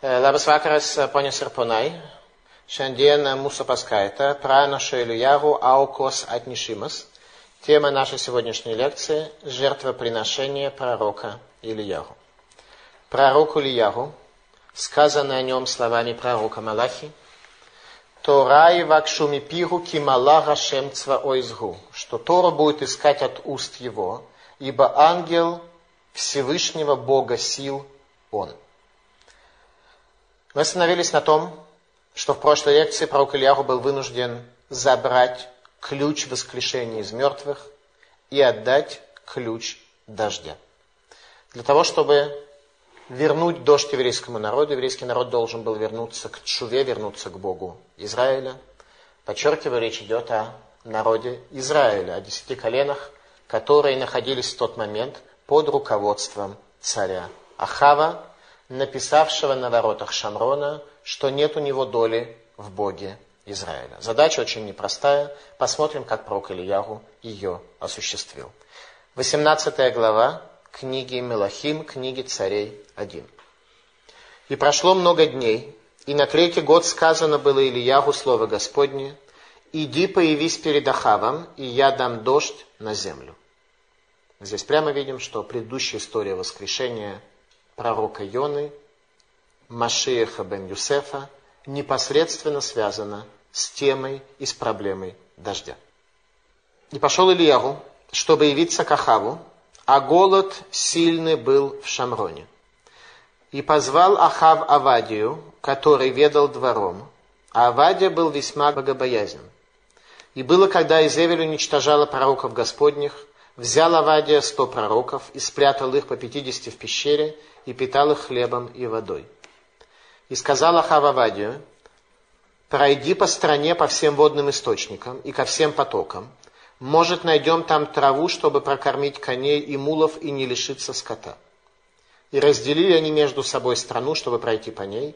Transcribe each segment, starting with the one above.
Labas vakaras, ponios ir ponai. Šiandien mūsų paskaita pranašo Iliяру Аукос отнешимас. Тема нашей сегодняшней лекции – жертвоприношение пророка Ильяру. Пророк Ильяру, сказано о нем словами пророка Малахи, Торай вакшуми пиру кимала Гашем ойзгу, что Тора будет искать от уст его, ибо ангел Всевышнего Бога сил он. Мы остановились на том, что в прошлой лекции пророк Ильяху был вынужден забрать ключ воскрешения из мертвых и отдать ключ дождя. Для того, чтобы вернуть дождь еврейскому народу, еврейский народ должен был вернуться к Чуве, вернуться к Богу Израиля. Подчеркиваю, речь идет о народе Израиля, о десяти коленах, которые находились в тот момент под руководством царя Ахава, написавшего на воротах Шамрона, что нет у него доли в Боге Израиля. Задача очень непростая. Посмотрим, как пророк Ильягу ее осуществил. 18 глава книги Мелахим, книги царей 1. «И прошло много дней, и на третий год сказано было Ильягу слово Господне, «Иди появись перед Ахавом, и я дам дождь на землю». Здесь прямо видим, что предыдущая история воскрешения пророка Йоны, Машиеха бен Юсефа, непосредственно связана с темой и с проблемой дождя. И пошел Ильягу, чтобы явиться к Ахаву, а голод сильный был в Шамроне. И позвал Ахав Авадию, который ведал двором, а Авадия был весьма богобоязнен. И было, когда Изевель уничтожала пророков Господних, Взял Авадия сто пророков и спрятал их по пятидесяти в пещере и питал их хлебом и водой. И сказал Ахав Авадию, пройди по стране по всем водным источникам и ко всем потокам. Может, найдем там траву, чтобы прокормить коней и мулов и не лишиться скота. И разделили они между собой страну, чтобы пройти по ней.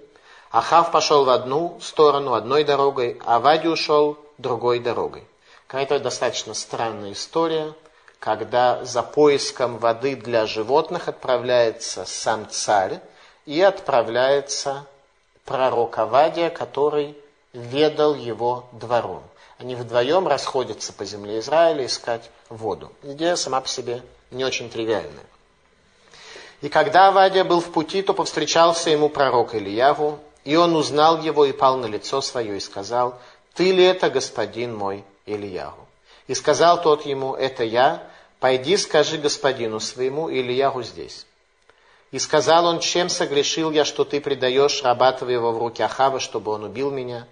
Ахав пошел в одну сторону одной дорогой, а Авади ушел другой дорогой. Какая-то достаточно странная история – когда за поиском воды для животных отправляется сам царь и отправляется пророк Авадия, который ведал его двором. Они вдвоем расходятся по земле Израиля искать воду. Идея сама по себе не очень тривиальная. И когда Авадия был в пути, то повстречался ему пророк Ильяву, и он узнал его и пал на лицо свое и сказал, «Ты ли это, господин мой Ильяву?» И сказал тот ему, «Это я, «Пойди, скажи господину своему, Ильягу здесь». И сказал он, чем согрешил я, что ты предаешь раба твоего в руки Ахава, чтобы он убил меня?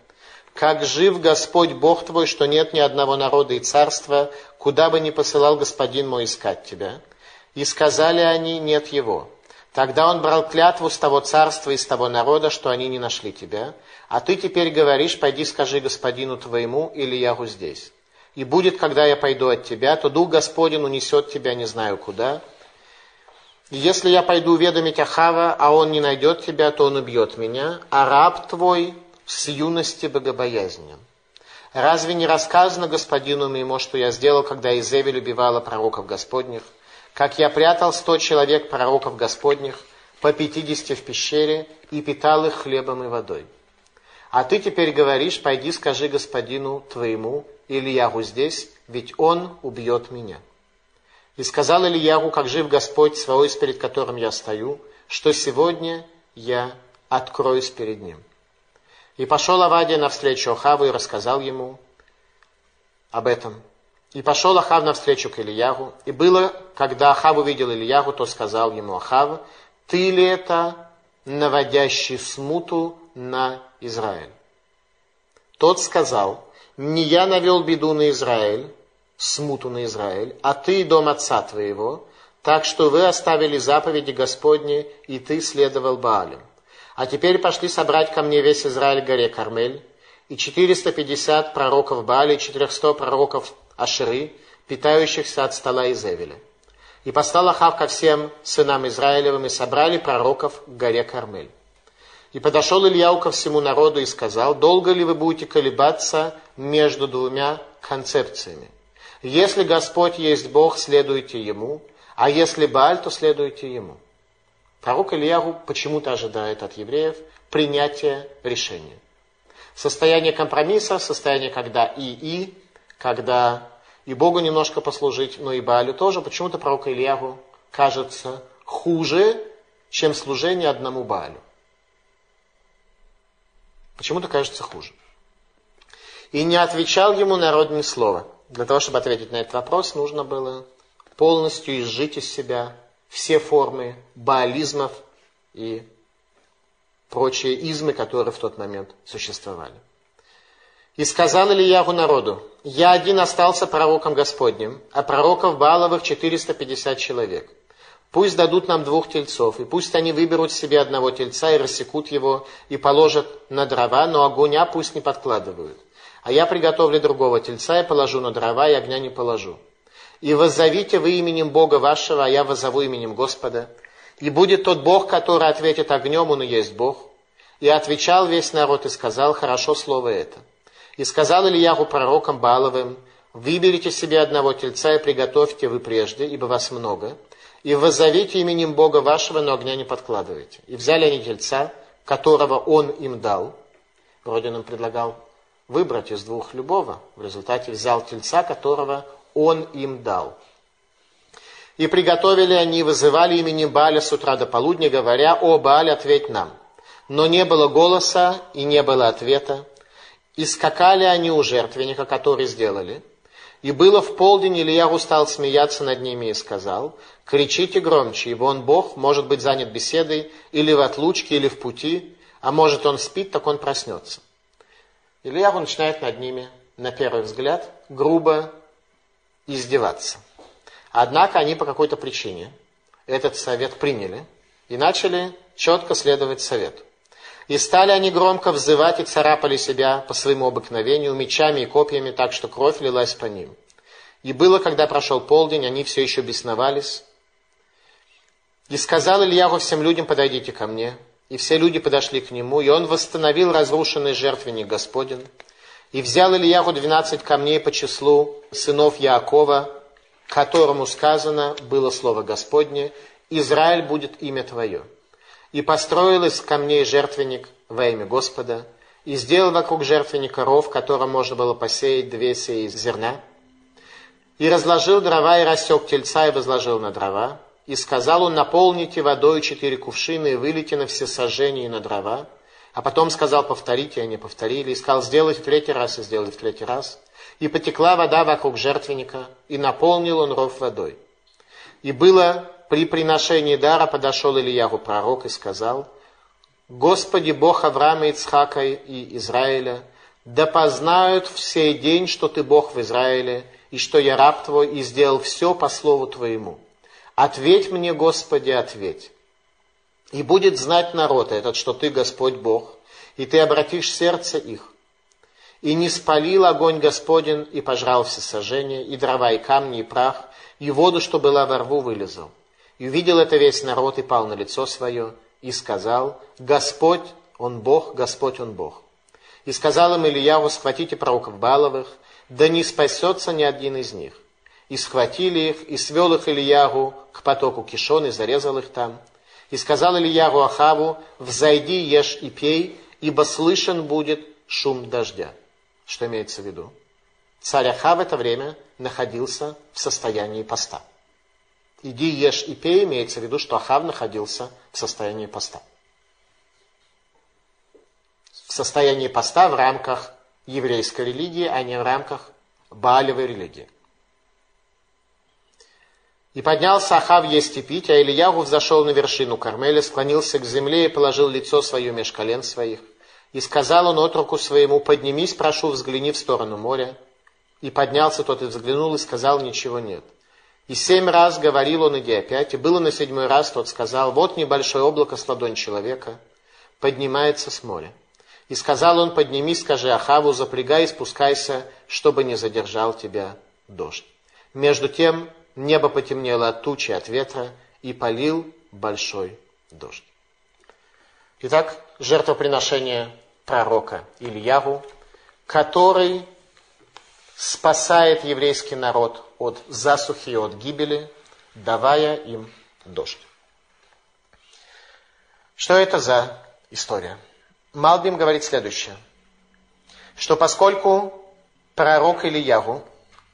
Как жив Господь Бог твой, что нет ни одного народа и царства, куда бы ни посылал господин мой искать тебя? И сказали они, нет его. Тогда он брал клятву с того царства и с того народа, что они не нашли тебя. А ты теперь говоришь, пойди скажи господину твоему, или Ягу здесь. И будет, когда я пойду от тебя, то Дух Господень унесет тебя не знаю куда. И если я пойду уведомить Ахава, а он не найдет тебя, то он убьет меня, а раб твой с юности богобоязнен. Разве не рассказано господину моему, что я сделал, когда Изевель убивала пророков Господних? Как я прятал сто человек пророков Господних по пятидесяти в пещере и питал их хлебом и водой? А ты теперь говоришь, пойди скажи господину твоему, Ильягу здесь, ведь он убьет меня. И сказал Ильягу, как жив Господь, свой, перед которым я стою, что сегодня я откроюсь перед ним. И пошел Авадия навстречу Ахаву и рассказал ему об этом. И пошел Ахав навстречу к Ильягу. И было, когда Ахав увидел Ильягу, то сказал ему Ахав, ты ли это наводящий смуту на Израиль? Тот сказал, не я навел беду на Израиль, смуту на Израиль, а ты, дом отца твоего, так что вы оставили заповеди Господни, и ты следовал Баалем. А теперь пошли собрать ко мне весь Израиль горе Кармель, и 450 пророков Баали, и 400 пророков Ашеры, питающихся от стола Изевеля. И послал Ахав ко всем сынам Израилевым, и собрали пророков к горе Кармель. И подошел Ильяу ко всему народу и сказал, долго ли вы будете колебаться между двумя концепциями? Если Господь есть Бог, следуйте Ему, а если Бааль, то следуйте Ему. Пророк Ильягу почему-то ожидает от евреев принятия решения. Состояние компромисса, состояние, когда и-и, когда и Богу немножко послужить, но и Баалю тоже, почему-то пророк Ильягу кажется хуже, чем служение одному Баалю. Почему-то кажется хуже. И не отвечал ему народ ни слова. Для того, чтобы ответить на этот вопрос, нужно было полностью изжить из себя все формы баализмов и прочие измы, которые в тот момент существовали. И сказал Ильягу народу, я один остался пророком Господним, а пророков Бааловых 450 человек. Пусть дадут нам двух тельцов, и пусть они выберут себе одного тельца и рассекут его, и положат на дрова, но огня пусть не подкладывают. А я приготовлю другого тельца и положу на дрова, и огня не положу. И воззовите вы именем Бога вашего, а я возову именем Господа. И будет тот Бог, который ответит огнем, он и есть Бог. И отвечал весь народ и сказал, хорошо слово это. И сказал Ильягу пророкам Баловым, выберите себе одного тельца и приготовьте вы прежде, ибо вас много, и воззовите именем Бога вашего, но огня не подкладывайте. И взяли они тельца, которого он им дал. Вроде он им предлагал выбрать из двух любого. В результате взял тельца, которого он им дал. И приготовили они, вызывали именем Баля с утра до полудня, говоря, «О, Баль, ответь нам». Но не было голоса и не было ответа. И скакали они у жертвенника, который сделали. И было в полдень, Илья стал смеяться над ними и сказал, «Кричите громче, ибо он Бог, может быть занят беседой, или в отлучке, или в пути, а может он спит, так он проснется». Илья начинает над ними, на первый взгляд, грубо издеваться. Однако они по какой-то причине этот совет приняли и начали четко следовать совету. И стали они громко взывать и царапали себя по своему обыкновению мечами и копьями, так что кровь лилась по ним. И было, когда прошел полдень, они все еще бесновались. И сказал Ильягу всем людям, подойдите ко мне. И все люди подошли к нему, и он восстановил разрушенный жертвенник Господень. И взял Ильягу двенадцать камней по числу сынов Яакова, которому сказано было слово Господне, Израиль будет имя Твое. И построил из камней жертвенник во имя Господа, и сделал вокруг жертвенника ров, которым можно было посеять две сеи зерна, и разложил дрова, и рассек тельца, и возложил на дрова, и сказал он, наполните водой четыре кувшины, и вылейте на все сожжения на дрова, а потом сказал, повторите, и они повторили. И сказал, сделайте в третий раз, и сделали в третий раз. И потекла вода вокруг жертвенника, и наполнил он ров водой. И было при приношении дара, подошел Ильягу пророк и сказал, Господи Бог Авраама, Ицхака и Израиля, да познают в сей день, что Ты Бог в Израиле, и что я раб Твой, и сделал все по слову Твоему. Ответь мне, Господи, ответь. И будет знать народ этот, что ты Господь Бог, и ты обратишь сердце их. И не спалил огонь Господень, и пожрал все сожжения, и дрова, и камни, и прах, и воду, что была во рву, вылезал. И увидел это весь народ, и пал на лицо свое, и сказал, Господь, Он Бог, Господь, Он Бог. И сказал им Ильяву, схватите пророков Баловых, да не спасется ни один из них. И схватили их, и свел их Ильягу к потоку Кишон, и зарезал их там. И сказал Ильягу Ахаву, взойди, ешь и пей, ибо слышен будет шум дождя. Что имеется в виду? Царь Ахав в это время находился в состоянии поста. Иди, ешь и пей, имеется в виду, что Ахав находился в состоянии поста. В состоянии поста в рамках еврейской религии, а не в рамках Баалевой религии. И поднялся Ахав есть и пить, а Ильягу взошел на вершину Кармеля, склонился к земле и положил лицо свое меж колен своих. И сказал он отруку своему, поднимись, прошу, взгляни в сторону моря. И поднялся тот и взглянул, и сказал, ничего нет. И семь раз говорил он, иди опять, и было на седьмой раз, тот сказал, вот небольшое облако с ладонь человека поднимается с моря. И сказал он, поднимись, скажи Ахаву, запрягай и спускайся, чтобы не задержал тебя дождь. Между тем небо потемнело от тучи, от ветра, и полил большой дождь. Итак, жертвоприношение пророка Ильяву, который спасает еврейский народ от засухи и от гибели, давая им дождь. Что это за история? Малбим говорит следующее, что поскольку пророк Ильягу,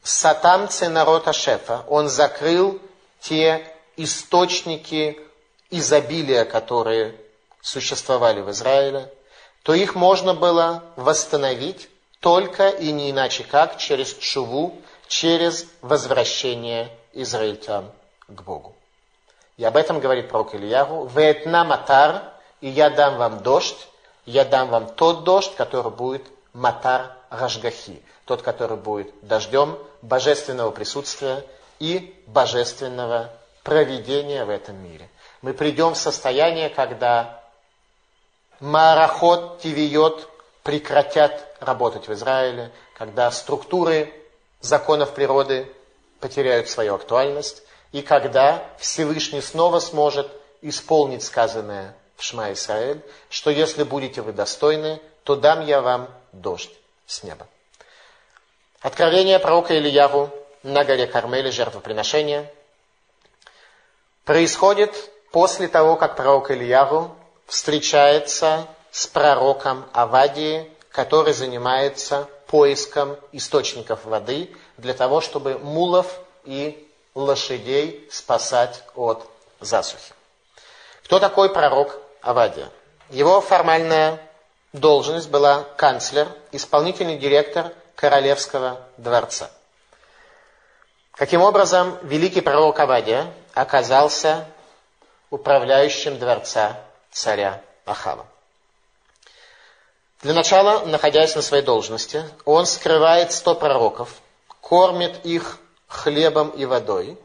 сатамцы народа Шефа, он закрыл те источники изобилия, которые существовали в Израиле, то их можно было восстановить только и не иначе как через шуву, через возвращение израильтян к Богу. И об этом говорит пророк Ильягу. «Ветна матар, и я дам вам дождь, я дам вам тот дождь, который будет матар рашгахи, тот, который будет дождем божественного присутствия и божественного проведения в этом мире. Мы придем в состояние, когда марахот, тивиот прекратят работать в Израиле, когда структуры законов природы потеряют свою актуальность, и когда Всевышний снова сможет исполнить сказанное в Шма Исраэль, что если будете вы достойны, то дам я вам дождь с неба. Откровение пророка Ильяву на горе Кармеле, жертвоприношение, происходит после того, как пророк Ильяву встречается с пророком Авадии, который занимается поиском источников воды для того, чтобы мулов и лошадей спасать от засухи. Кто такой пророк Авадия? Его формальная должность была канцлер, исполнительный директор Королевского дворца. Каким образом великий пророк Авадия оказался управляющим дворца царя Ахава? Для начала, находясь на своей должности, он скрывает сто пророков, кормит их хлебом и водой.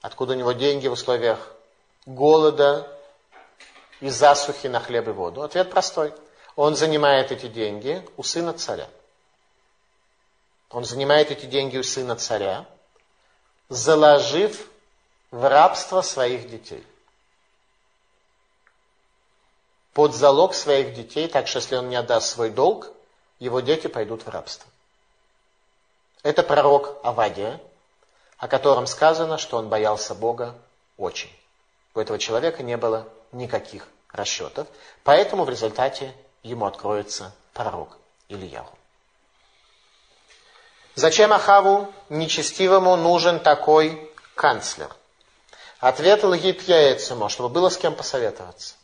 Откуда у него деньги в условиях голода и засухи на хлеб и воду? Ответ простой. Он занимает эти деньги у сына царя. Он занимает эти деньги у сына царя, заложив в рабство своих детей. Под залог своих детей, так что если он не отдаст свой долг, его дети пойдут в рабство. Это пророк Авадия, о котором сказано, что он боялся Бога очень. У этого человека не было никаких расчетов, поэтому в результате ему откроется пророк Ильяху. Зачем Ахаву нечестивому нужен такой канцлер? Ответ Лгит Яэцумо, чтобы было с кем посоветоваться.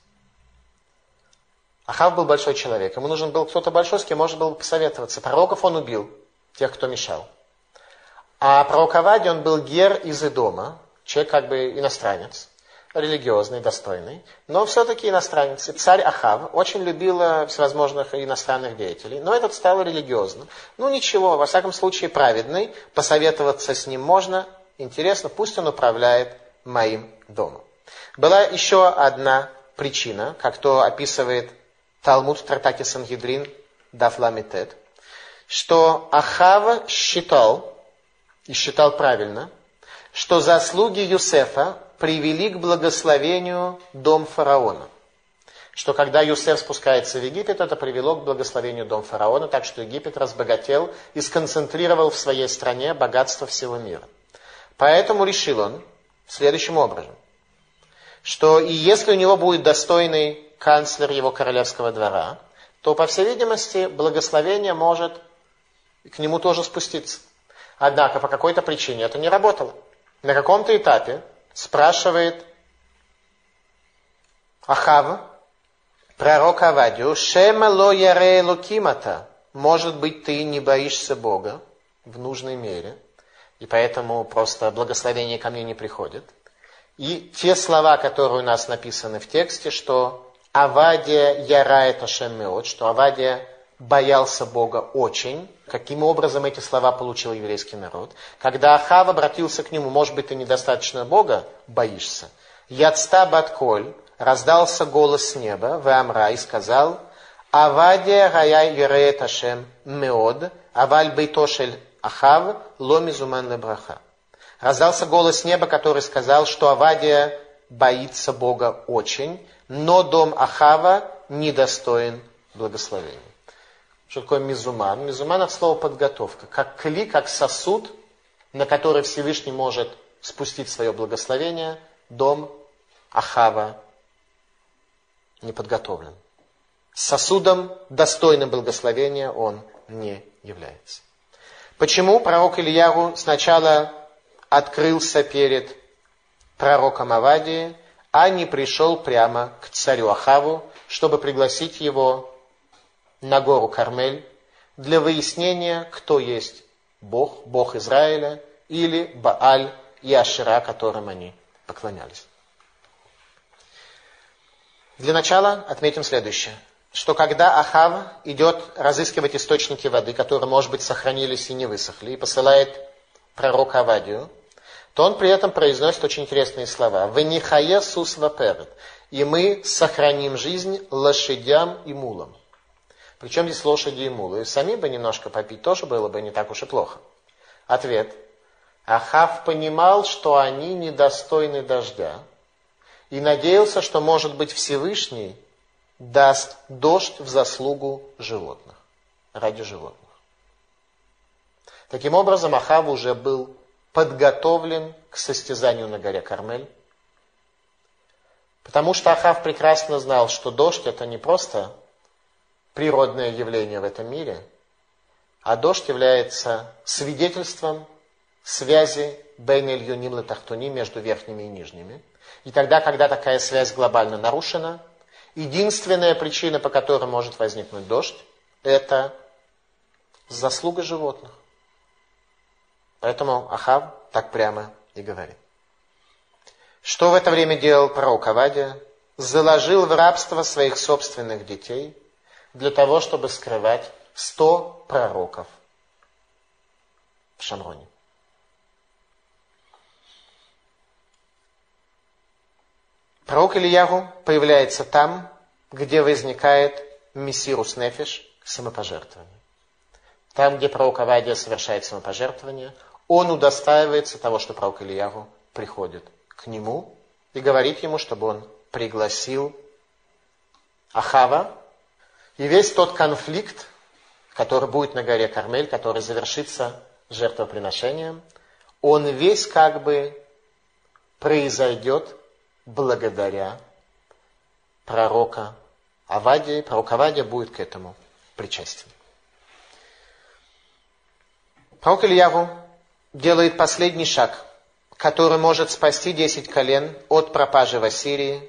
Ахав был большой человек, ему нужен был кто-то большой, с кем можно было посоветоваться. Пророков он убил, тех, кто мешал. А пророк Авади, он был гер из Идома, человек как бы иностранец, религиозный, достойный, но все-таки иностранец. И царь Ахав очень любил э, всевозможных иностранных деятелей, но этот стал религиозным. Ну ничего, во всяком случае праведный, посоветоваться с ним можно, интересно, пусть он управляет моим домом. Была еще одна причина, как то описывает Талмуд в трактате Сангидрин Дафламитет, что Ахава считал, и считал правильно, что заслуги Юсефа привели к благословению дом фараона. Что когда Юсеф спускается в Египет, это привело к благословению дом фараона, так что Египет разбогател и сконцентрировал в своей стране богатство всего мира. Поэтому решил он следующим образом, что и если у него будет достойный канцлер его королевского двора, то, по всей видимости, благословение может к нему тоже спуститься. Однако по какой-то причине это не работало. На каком-то этапе спрашивает Ахав, пророк Авадию, «Шема ло яре лукимата». Может быть, ты не боишься Бога в нужной мере, и поэтому просто благословение ко мне не приходит. И те слова, которые у нас написаны в тексте, что Авадия ярает Ашем Меот, что Авадия боялся Бога очень. Каким образом эти слова получил еврейский народ? Когда Ахав обратился к нему, может быть, ты недостаточно Бога боишься? Яцта Батколь, раздался голос с неба, в Амра, и сказал, Авадия гая ереет Ашем меод, аваль бейтошель Ахав, ломизуман лебраха. Раздался голос с неба, который сказал, что Авадия боится Бога очень, но дом Ахава недостоин благословения. Что такое мизуман? Мизуман от слова подготовка. Как кли, как сосуд, на который Всевышний может спустить свое благословение, дом Ахава не подготовлен. Сосудом, достойным благословения, он не является. Почему пророк Ильяру сначала открылся перед пророком Авадии, а не пришел прямо к царю Ахаву, чтобы пригласить его на гору Кармель для выяснения, кто есть Бог, Бог Израиля, или Бааль и Ашира, которым они поклонялись. Для начала отметим следующее, что когда Ахав идет разыскивать источники воды, которые, может быть, сохранились и не высохли, и посылает пророка Авадию, то он при этом произносит очень интересные слова. «Венихая сус ваперет» и мы сохраним жизнь лошадям и мулам. Причем здесь лошади и мулы? И сами бы немножко попить тоже было бы не так уж и плохо. Ответ. Ахав понимал, что они недостойны дождя, и надеялся, что, может быть, Всевышний даст дождь в заслугу животных, ради животных. Таким образом, Ахав уже был подготовлен к состязанию на горе Кармель, потому что Ахав прекрасно знал, что дождь это не просто природное явление в этом мире, а дождь является свидетельством связи Бейн Юним Тахтуни между верхними и нижними. И тогда, когда такая связь глобально нарушена, единственная причина, по которой может возникнуть дождь, это заслуга животных. Поэтому Ахав так прямо и говорит. Что в это время делал пророк Авадия? Заложил в рабство своих собственных детей для того, чтобы скрывать сто пророков в Шамроне. Пророк Ильягу появляется там, где возникает мессирус нефиш, самопожертвование. Там, где пророк Авадия совершает самопожертвование, он удостаивается того, что пророк Ильягу приходит к нему и говорит ему, чтобы он пригласил Ахава. И весь тот конфликт, который будет на горе Кармель, который завершится жертвоприношением, он весь как бы произойдет благодаря пророка Авадии. Пророк Авадия будет к этому причастен. Пророк Ильяву делает последний шаг, который может спасти десять колен от пропажи в Ассирии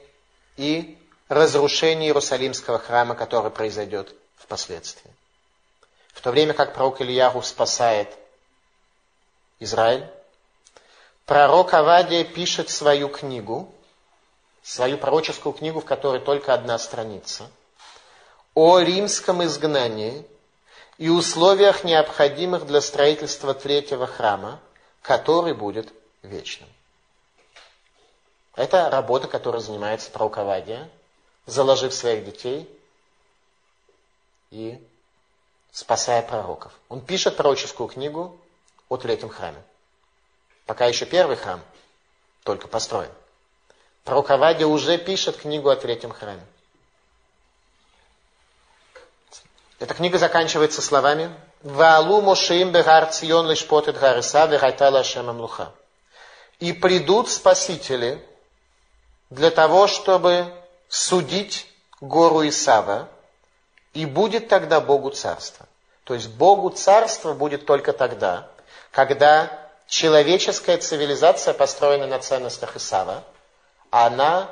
и разрушения Иерусалимского храма, который произойдет впоследствии. В то время как пророк Ильяру спасает Израиль, пророк Авадия пишет свою книгу, свою пророческую книгу, в которой только одна страница, о римском изгнании и условиях, необходимых для строительства третьего храма, который будет вечным. Это работа, которой занимается пророковадие, заложив своих детей и спасая пророков. Он пишет пророческую книгу о третьем храме. Пока еще первый храм только построен. Пророк Авадия уже пишет книгу о третьем храме. Эта книга заканчивается словами «Ваалу Мошеим бегар цион лишпот эт гариса вегайтала амлуха». И придут спасители для того, чтобы судить гору Исава, и будет тогда Богу царство. То есть Богу царство будет только тогда, когда человеческая цивилизация, построена на ценностях Исава, она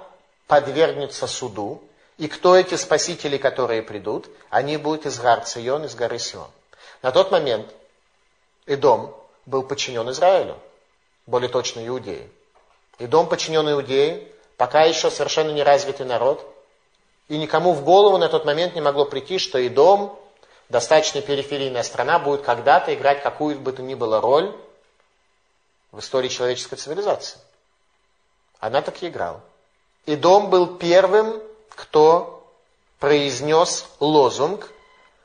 подвергнется суду, и кто эти спасители, которые придут? Они будут из гор Цион, из горы Сион. На тот момент Идом был подчинен Израилю, более точно Иудеи. Идом подчинен Иудеи, пока еще совершенно неразвитый народ, и никому в голову на тот момент не могло прийти, что Идом, достаточно периферийная страна, будет когда-то играть какую бы то ни было роль в истории человеческой цивилизации. Она так и играла. И дом был первым, кто произнес лозунг,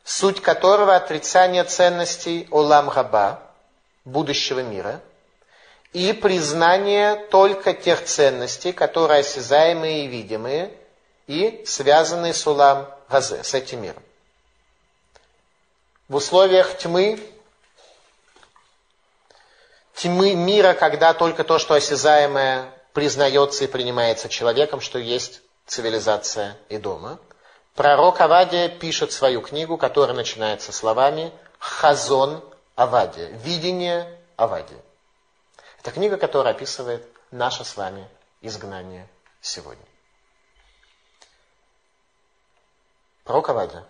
суть которого отрицание ценностей Олам Раба, будущего мира, и признание только тех ценностей, которые осязаемые и видимые, и связанные с Улам Газе, с этим миром. В условиях тьмы, тьмы мира, когда только то, что осязаемое признается и принимается человеком, что есть цивилизация и дома. Пророк Авадия пишет свою книгу, которая начинается словами «Хазон Авадия», «Видение Авадия». Это книга, которая описывает наше с вами изгнание сегодня. Пророк Авадия.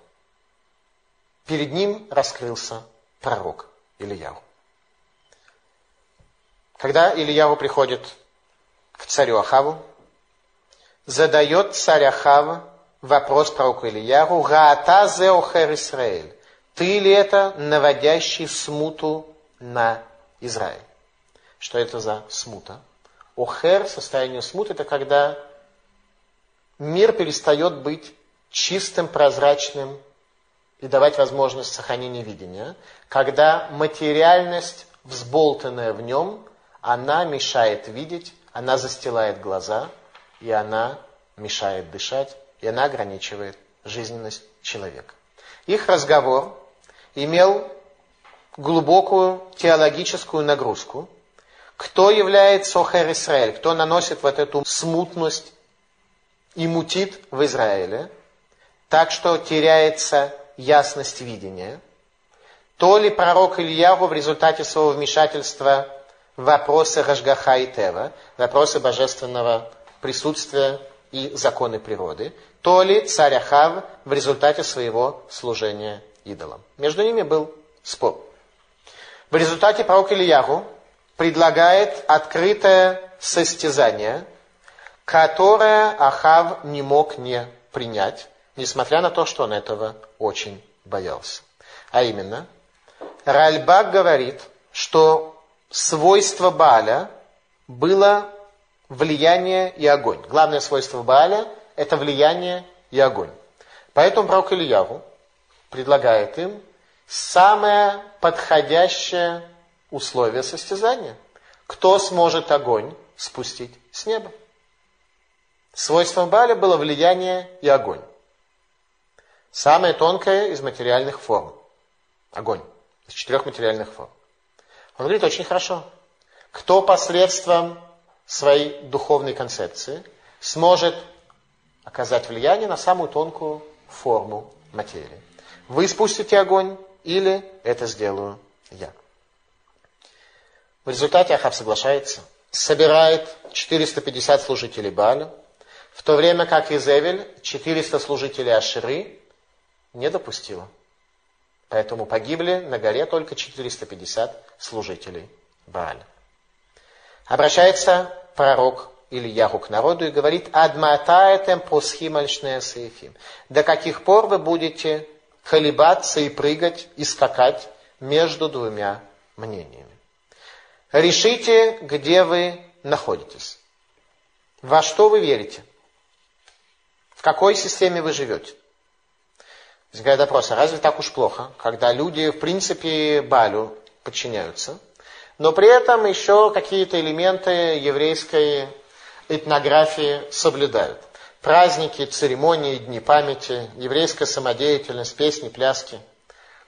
Перед ним раскрылся пророк Ильяу. Когда Ильяу приходит к царю Ахаву, задает царь Ахав вопрос пророку Ильяру, «Гаата зе охер Исраэль». Ты ли это наводящий смуту на Израиль? Что это за смута? Охер, состояние смуты, это когда мир перестает быть чистым, прозрачным и давать возможность сохранения видения, когда материальность, взболтанная в нем, она мешает видеть, она застилает глаза, и она мешает дышать, и она ограничивает жизненность человека. Их разговор имел глубокую теологическую нагрузку. Кто является Охер Израиль? Кто наносит вот эту смутность и мутит в Израиле, так что теряется ясность видения? То ли пророк Ильягу в результате своего вмешательства вопросы Рашгаха и Тева, вопросы божественного присутствия и законы природы, то ли царь Ахав в результате своего служения идолам. Между ними был спор. В результате пророк Ильягу предлагает открытое состязание, которое Ахав не мог не принять, несмотря на то, что он этого очень боялся. А именно, Ральбак говорит, что свойство Баля было влияние и огонь. Главное свойство Бааля – это влияние и огонь. Поэтому пророк Ильяву предлагает им самое подходящее условие состязания. Кто сможет огонь спустить с неба? Свойством Баля было влияние и огонь. Самое тонкое из материальных форм. Огонь. Из четырех материальных форм. Он говорит, очень хорошо. Кто посредством своей духовной концепции сможет оказать влияние на самую тонкую форму материи. Вы спустите огонь или это сделаю я. В результате Ахав соглашается, собирает 450 служителей Баля, в то время как Изевель 400 служителей Аширы не допустила. Поэтому погибли на горе только 450 служителей Бааля. Обращается пророк Ильяху к народу и говорит, «Адматаэтем посхим сейфим». До каких пор вы будете колебаться и прыгать, и скакать между двумя мнениями? Решите, где вы находитесь. Во что вы верите? В какой системе вы живете? Возникает вопрос, а разве так уж плохо, когда люди, в принципе, Балю подчиняются – но при этом еще какие-то элементы еврейской этнографии соблюдают. Праздники, церемонии, дни памяти, еврейская самодеятельность, песни, пляски,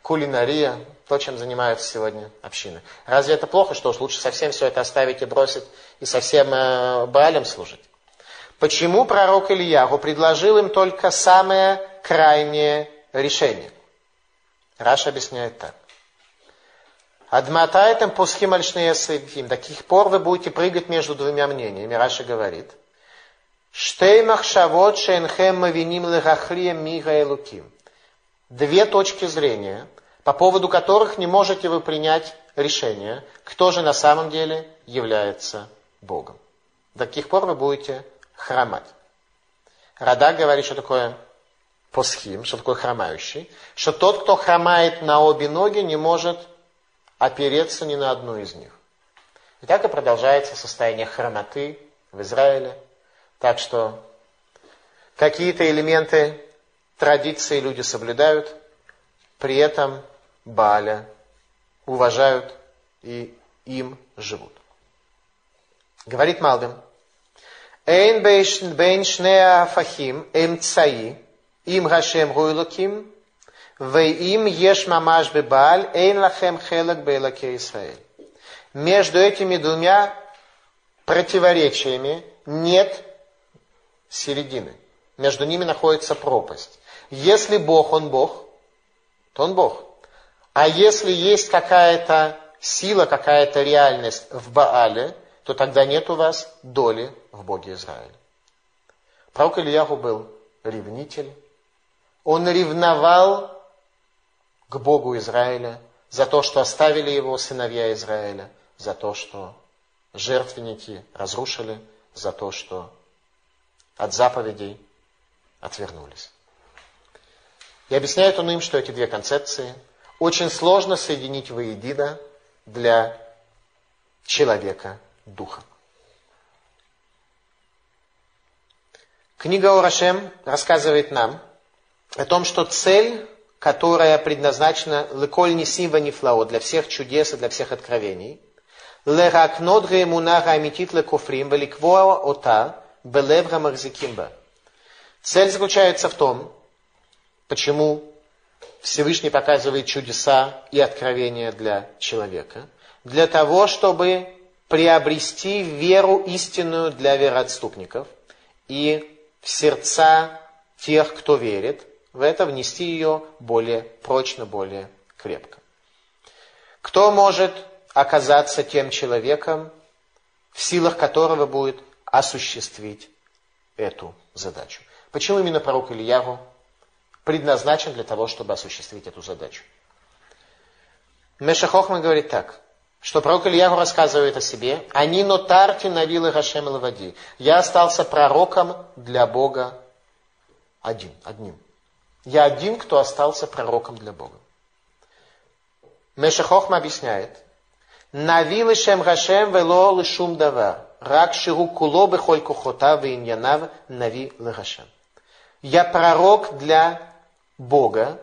кулинария, то, чем занимаются сегодня общины. Разве это плохо, что уж лучше совсем все это оставить и бросить и совсем э, Баалем служить? Почему пророк Элиягу предложил им только самое крайнее решение? Раши объясняет так. עד מתי אתם פוסחים על שתי הסעיפים. До каких пор вы будете прыгать между двумя мнениями? Раши говорит. Штеймах шавот шейнхем мавиним лехахлием мига и луким. Две точки зрения, по поводу которых не можете вы принять решение, кто же на самом деле является Богом. До каких пор вы будете хромать. Рада говорит, что такое посхим, что такое хромающий, что тот, кто хромает на обе ноги, не может опереться ни на одну из них. И так и продолжается состояние хромоты в Израиле. Так что какие-то элементы традиции люди соблюдают, при этом Бааля уважают и им живут. Говорит Малбим, Эйн бейн шнеа фахим эмцаи им гашем гуйлуким им еш мамаш бебаль, эйн лахем хелак бейлаке Исраэль. Между этими двумя противоречиями нет середины, Между ними находится пропасть. Если Бог, Он Бог, то Он Бог. А если есть какая-то сила, какая-то реальность в Баале, то тогда нет у вас доли в Боге Израиля. Пророк Ильяху был ревнитель. Он ревновал к Богу Израиля за то, что оставили его сыновья Израиля, за то, что жертвенники разрушили, за то, что от заповедей отвернулись. И объясняет он им, что эти две концепции очень сложно соединить воедино для человека духа. Книга Орашем рассказывает нам о том, что цель, которая предназначена леколь нисива нифлао, для всех чудес и для всех откровений, леракнот гемуна гаамитит лекофрим великвоа ота белев гамарзикимба. Цель заключается в том, почему Всевышний показывает чудеса и откровения для человека, для того, чтобы приобрести веру истинную для вероотступников и в сердца тех, кто верит, в это внести ее более прочно, более крепко. Кто может оказаться тем человеком, в силах которого будет осуществить эту задачу? Почему именно пророк Ильяву предназначен для того, чтобы осуществить эту задачу? Меша Хохман говорит так – что пророк Ильягу рассказывает о себе. Они нотарти навилы Гашем Лавади. Я остался пророком для Бога один, одним. Я один, кто остался пророком для Бога. Мешахохма объясняет. Навилы Шем Гашем вело лишум давар. Рак ширу куло бехоль кухота виньянав нави легашем. Я пророк для Бога,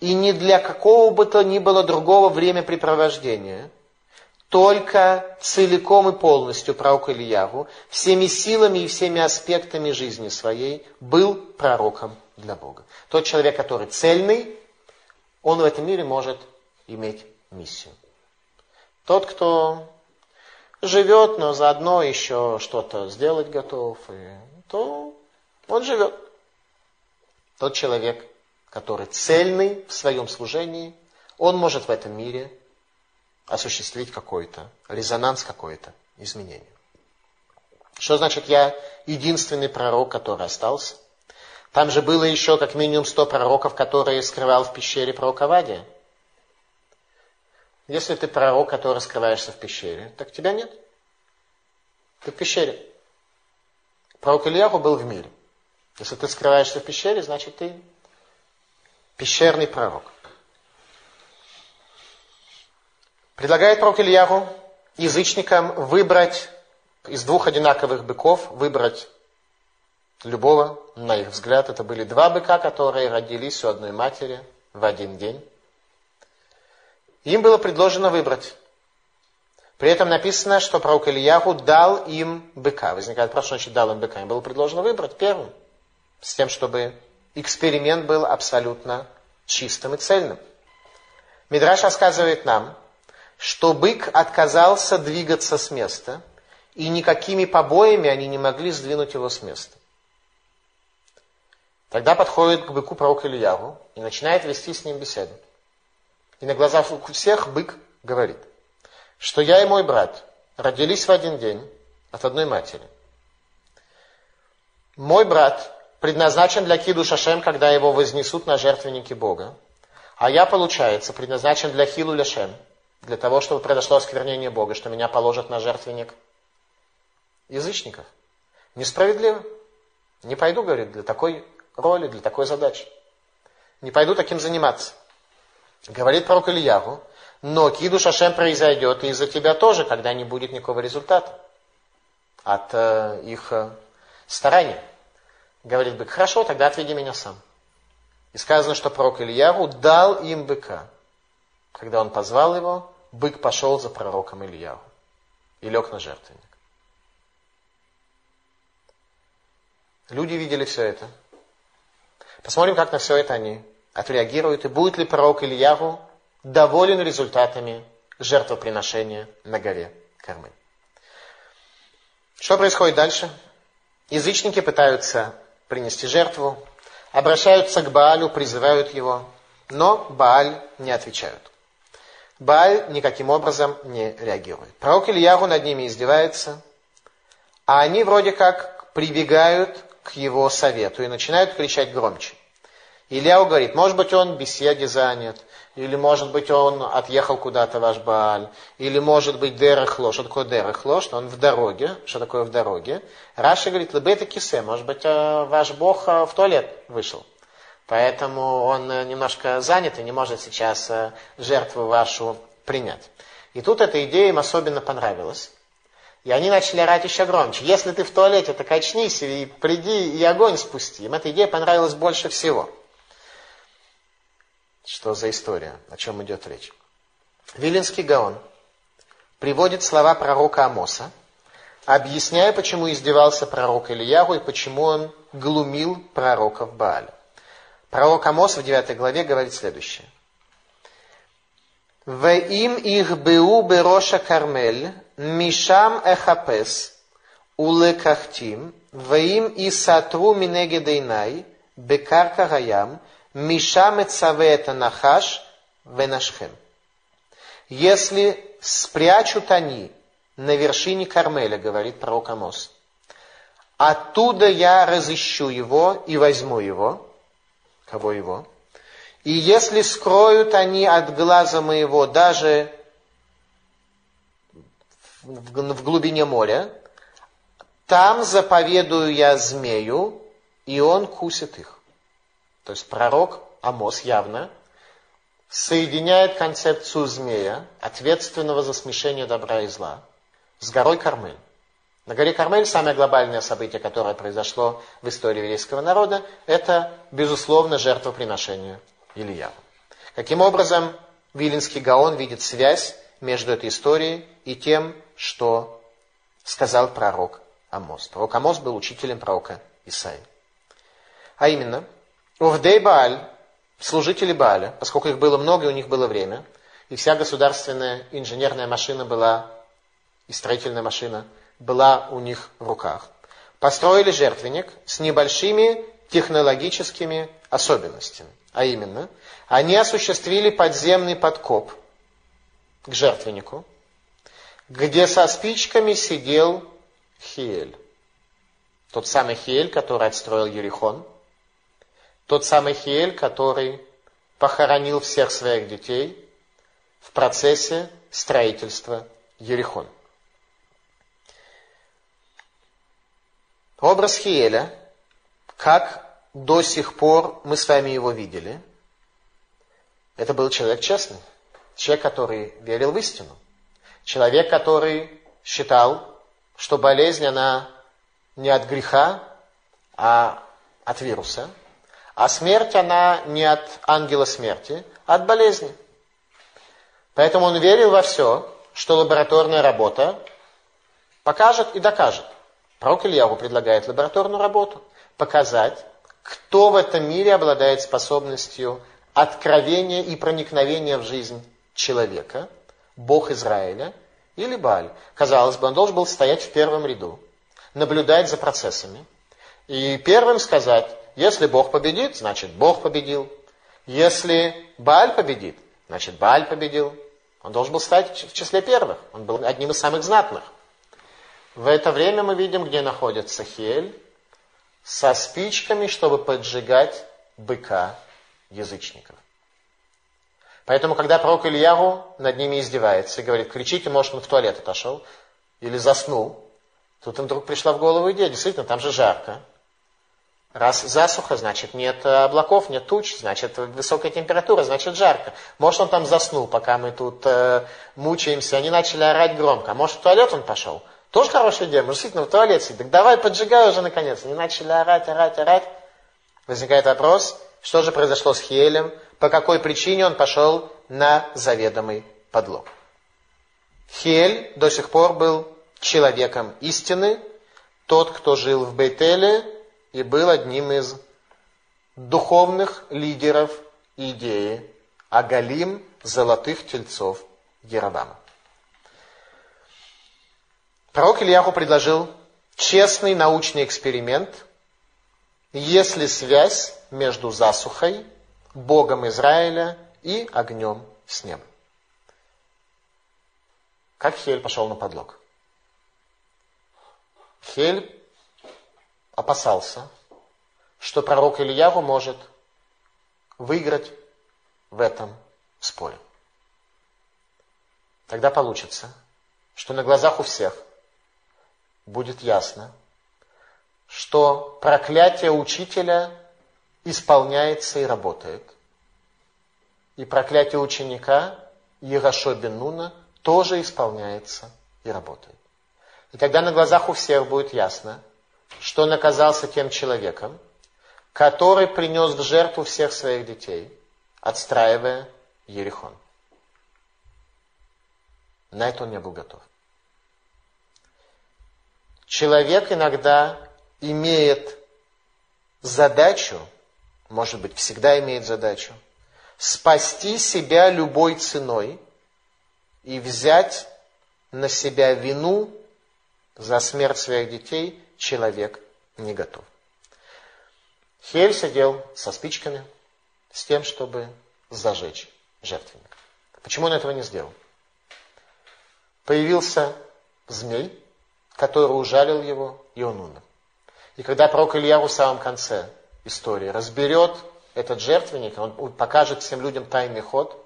и не для какого бы то ни было другого времяпрепровождения – только целиком и полностью пророк Ильяву, всеми силами и всеми аспектами жизни своей, был пророком для Бога. Тот человек, который цельный, он в этом мире может иметь миссию. Тот, кто живет, но заодно еще что-то сделать готов, и, то он живет. Тот человек, который цельный в своем служении, он может в этом мире осуществить какой-то резонанс, какое-то изменение. Что значит я единственный пророк, который остался? Там же было еще как минимум сто пророков, которые скрывал в пещере пророк Авадия. Если ты пророк, который скрываешься в пещере, так тебя нет. Ты в пещере. Пророк Ильяху был в мире. Если ты скрываешься в пещере, значит ты пещерный пророк. Предлагает пророк Ильягу язычникам выбрать из двух одинаковых быков, выбрать любого, на их взгляд. Это были два быка, которые родились у одной матери в один день. Им было предложено выбрать. При этом написано, что пророк Ильягу дал им быка. Возникает вопрос, что значит дал им быка. Им было предложено выбрать первым. С тем, чтобы эксперимент был абсолютно чистым и цельным. Мидраш рассказывает нам, что бык отказался двигаться с места, и никакими побоями они не могли сдвинуть его с места. Тогда подходит к быку пророк Ильяву и начинает вести с ним беседу. И на глазах у всех бык говорит, что я и мой брат родились в один день от одной матери. Мой брат предназначен для Киду Шашем, когда его вознесут на жертвенники Бога. А я, получается, предназначен для Хилу Ляшем, для того, чтобы произошло осквернение Бога, что меня положат на жертвенник язычников. Несправедливо. Не пойду, говорит, для такой роли, для такой задачи. Не пойду таким заниматься. Говорит пророк Ильяву, но киду Шашем произойдет и из-за тебя тоже, когда не будет никакого результата от э, их э, стараний. Говорит бык, хорошо, тогда отведи меня сам. И сказано, что пророк Ильяву дал им быка. Когда он позвал его, бык пошел за пророком Ильяу и лег на жертвенник. Люди видели все это. Посмотрим, как на все это они отреагируют, и будет ли пророк Ильяву доволен результатами жертвоприношения на горе Кармы. Что происходит дальше? Язычники пытаются принести жертву, обращаются к Баалю, призывают его, но Бааль не отвечают. Бааль никаким образом не реагирует. Пророк Ильяру над ними издевается, а они вроде как прибегают к его совету и начинают кричать громче. Ильяу говорит, может быть, он беседе занят, или, может быть, он отъехал куда-то, ваш Бааль, или, может быть, дерехло. Что такое дерехло? Что он в дороге. Что такое в дороге? Раша говорит, лыбета кисе, может быть, э, ваш Бог э, в туалет вышел. Поэтому он э, немножко занят и не может сейчас жертву вашу принять. И тут эта идея им особенно понравилась. И они начали орать еще громче. Если ты в туалете, так очнись и приди и огонь спусти. Им эта идея понравилась больше всего. Что за история? О чем идет речь? Вилинский Гаон приводит слова пророка Амоса, объясняя, почему издевался пророк Ильягу и почему он глумил пророков Бааля. Пророк Амос в 9 главе говорит следующее. «Веим их беу бероша кармель, мишам эхапес, улекахтим, веим и сатру минегедейнай, бекарка гаям, Мишам это нахаш венашхем. Если спрячут они на вершине Кармеля, говорит пророк Амос, оттуда я разыщу его и возьму его. Кого его? И если скроют они от глаза моего даже в глубине моря, там заповедую я змею, и он кусит их. То есть пророк Амос явно соединяет концепцию змея, ответственного за смешение добра и зла, с горой Кармель. На горе Кармель самое глобальное событие, которое произошло в истории еврейского народа, это, безусловно, жертвоприношение Илья. Каким образом Вилинский Гаон видит связь между этой историей и тем, что сказал пророк Амос. Пророк Амос был учителем пророка Исаи. А именно, Увдей Бааль, служители Бааля, поскольку их было много, и у них было время, и вся государственная инженерная машина была, и строительная машина была у них в руках, построили жертвенник с небольшими технологическими особенностями. А именно, они осуществили подземный подкоп к жертвеннику, где со спичками сидел Хиель. Тот самый Хиель, который отстроил Ерихон – тот самый Хиэль, который похоронил всех своих детей в процессе строительства Ерихон. Образ Хиэля, как до сих пор мы с вами его видели, это был человек честный, человек, который верил в истину, человек, который считал, что болезнь, она не от греха, а от вируса, а смерть, она не от ангела смерти, а от болезни. Поэтому он верил во все, что лабораторная работа покажет и докажет. Пророк Ильяву предлагает лабораторную работу. Показать, кто в этом мире обладает способностью откровения и проникновения в жизнь человека, Бог Израиля или Баль. Казалось бы, он должен был стоять в первом ряду, наблюдать за процессами и первым сказать, если Бог победит, значит Бог победил. Если Бааль победит, значит Бааль победил. Он должен был стать в числе первых. Он был одним из самых знатных. В это время мы видим, где находится Хель со спичками, чтобы поджигать быка язычников. Поэтому, когда пророк Ильяру над ними издевается и говорит, кричите, может, он в туалет отошел или заснул, тут им вдруг пришла в голову идея, действительно, там же жарко. Раз засуха, значит нет облаков, нет туч, значит высокая температура, значит жарко. Может он там заснул, пока мы тут э, мучаемся. Они начали орать громко. А может в туалет он пошел? Тоже хорошая идея. Может действительно в туалет сидит. Так давай поджигай уже наконец. Они начали орать, орать, орать. Возникает вопрос, что же произошло с Хиелем? По какой причине он пошел на заведомый подлог? Хиель до сих пор был человеком истины, тот, кто жил в Бейтеле, и был одним из духовных лидеров идеи Агалим золотых тельцов Яровама. Пророк Ильяху предложил честный научный эксперимент есть ли связь между засухой, Богом Израиля и огнем с неба. Как Хель пошел на подлог? Хель опасался, что пророк Ильяву может выиграть в этом споре. Тогда получится, что на глазах у всех будет ясно, что проклятие учителя исполняется и работает. И проклятие ученика Ерашо бен Нуна тоже исполняется и работает. И тогда на глазах у всех будет ясно, что он оказался тем человеком, который принес в жертву всех своих детей, отстраивая Ерихон. На это он не был готов. Человек иногда имеет задачу, может быть, всегда имеет задачу, спасти себя любой ценой и взять на себя вину за смерть своих детей человек не готов. Хель сидел со спичками с тем, чтобы зажечь жертвенник. Почему он этого не сделал? Появился змей, который ужалил его, и он умер. И когда пророк Илья в самом конце истории разберет этот жертвенник, он покажет всем людям тайный ход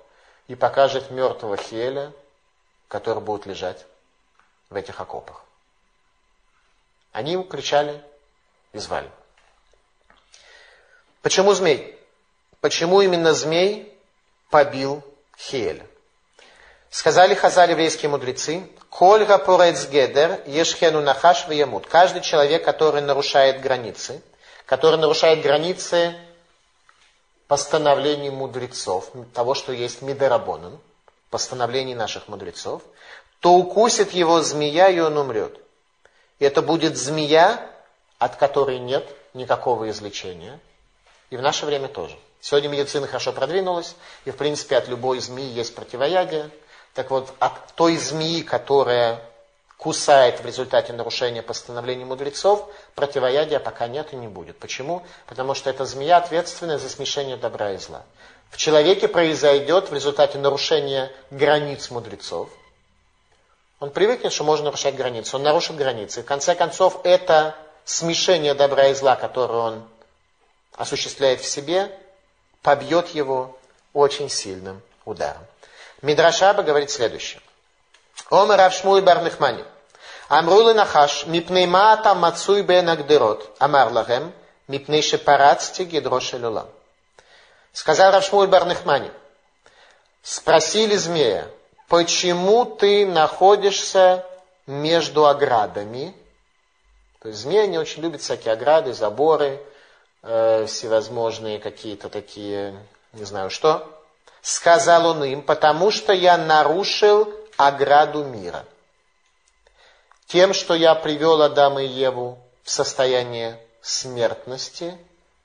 и покажет мертвого Хеля, который будет лежать в этих окопах. Они ему кричали и звали. Почему змей? Почему именно змей побил Хеля? Сказали хазали еврейские мудрецы, Кольга порец гедер, ешхену нахаш виямут. Каждый человек, который нарушает границы, который нарушает границы постановлений мудрецов, того, что есть мидерабонан, постановлений наших мудрецов, то укусит его змея, и он умрет. Это будет змея, от которой нет никакого излечения. И в наше время тоже. Сегодня медицина хорошо продвинулась, и в принципе от любой змеи есть противоядие. Так вот, от той змеи, которая кусает в результате нарушения постановлений мудрецов, противоядия пока нет и не будет. Почему? Потому что эта змея ответственная за смешение добра и зла. В человеке произойдет в результате нарушения границ мудрецов – он привыкнет, что можно нарушать границы. Он нарушит границы. в конце концов, это смешение добра и зла, которое он осуществляет в себе, побьет его очень сильным ударом. Мидрашаба говорит следующее. Омар Равшмуй Барнихмани. Амрулы нахаш, мипней маата мацуй бен агдерот, амар лагем, мипней шепарацти гидроша люлам. Сказал Равшмуй Барнихмани. Спросили змея, почему ты находишься между оградами. То есть змеи, они очень любят всякие ограды, заборы, э, всевозможные какие-то такие, не знаю что. Сказал он им, потому что я нарушил ограду мира. Тем, что я привел Адама и Еву в состояние смертности,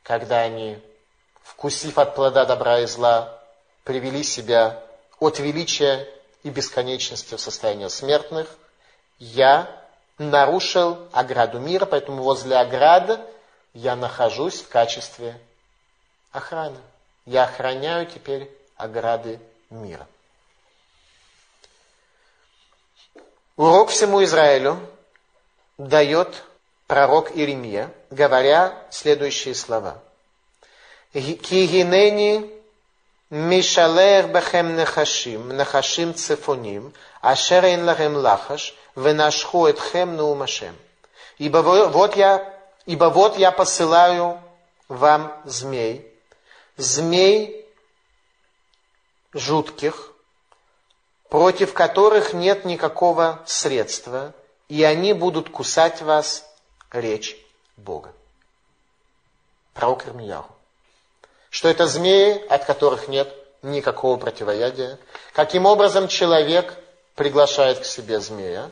когда они, вкусив от плода добра и зла, привели себя от величия и бесконечности в состоянии смертных, я нарушил ограду мира, поэтому возле ограды я нахожусь в качестве охраны. Я охраняю теперь ограды мира. Урок всему Израилю дает пророк Иеремия, говоря следующие слова. Кигинени Мишалер бахем нахашим, нахашим цифоним, ашерен лахем лахаш, венашху этхем наумашем. Ибо вот я, ибо вот я посылаю вам змей, змей жутких, против которых нет никакого средства, и они будут кусать вас речь Бога. Пророк Ирмияху что это змеи, от которых нет никакого противоядия. Каким образом человек приглашает к себе змея?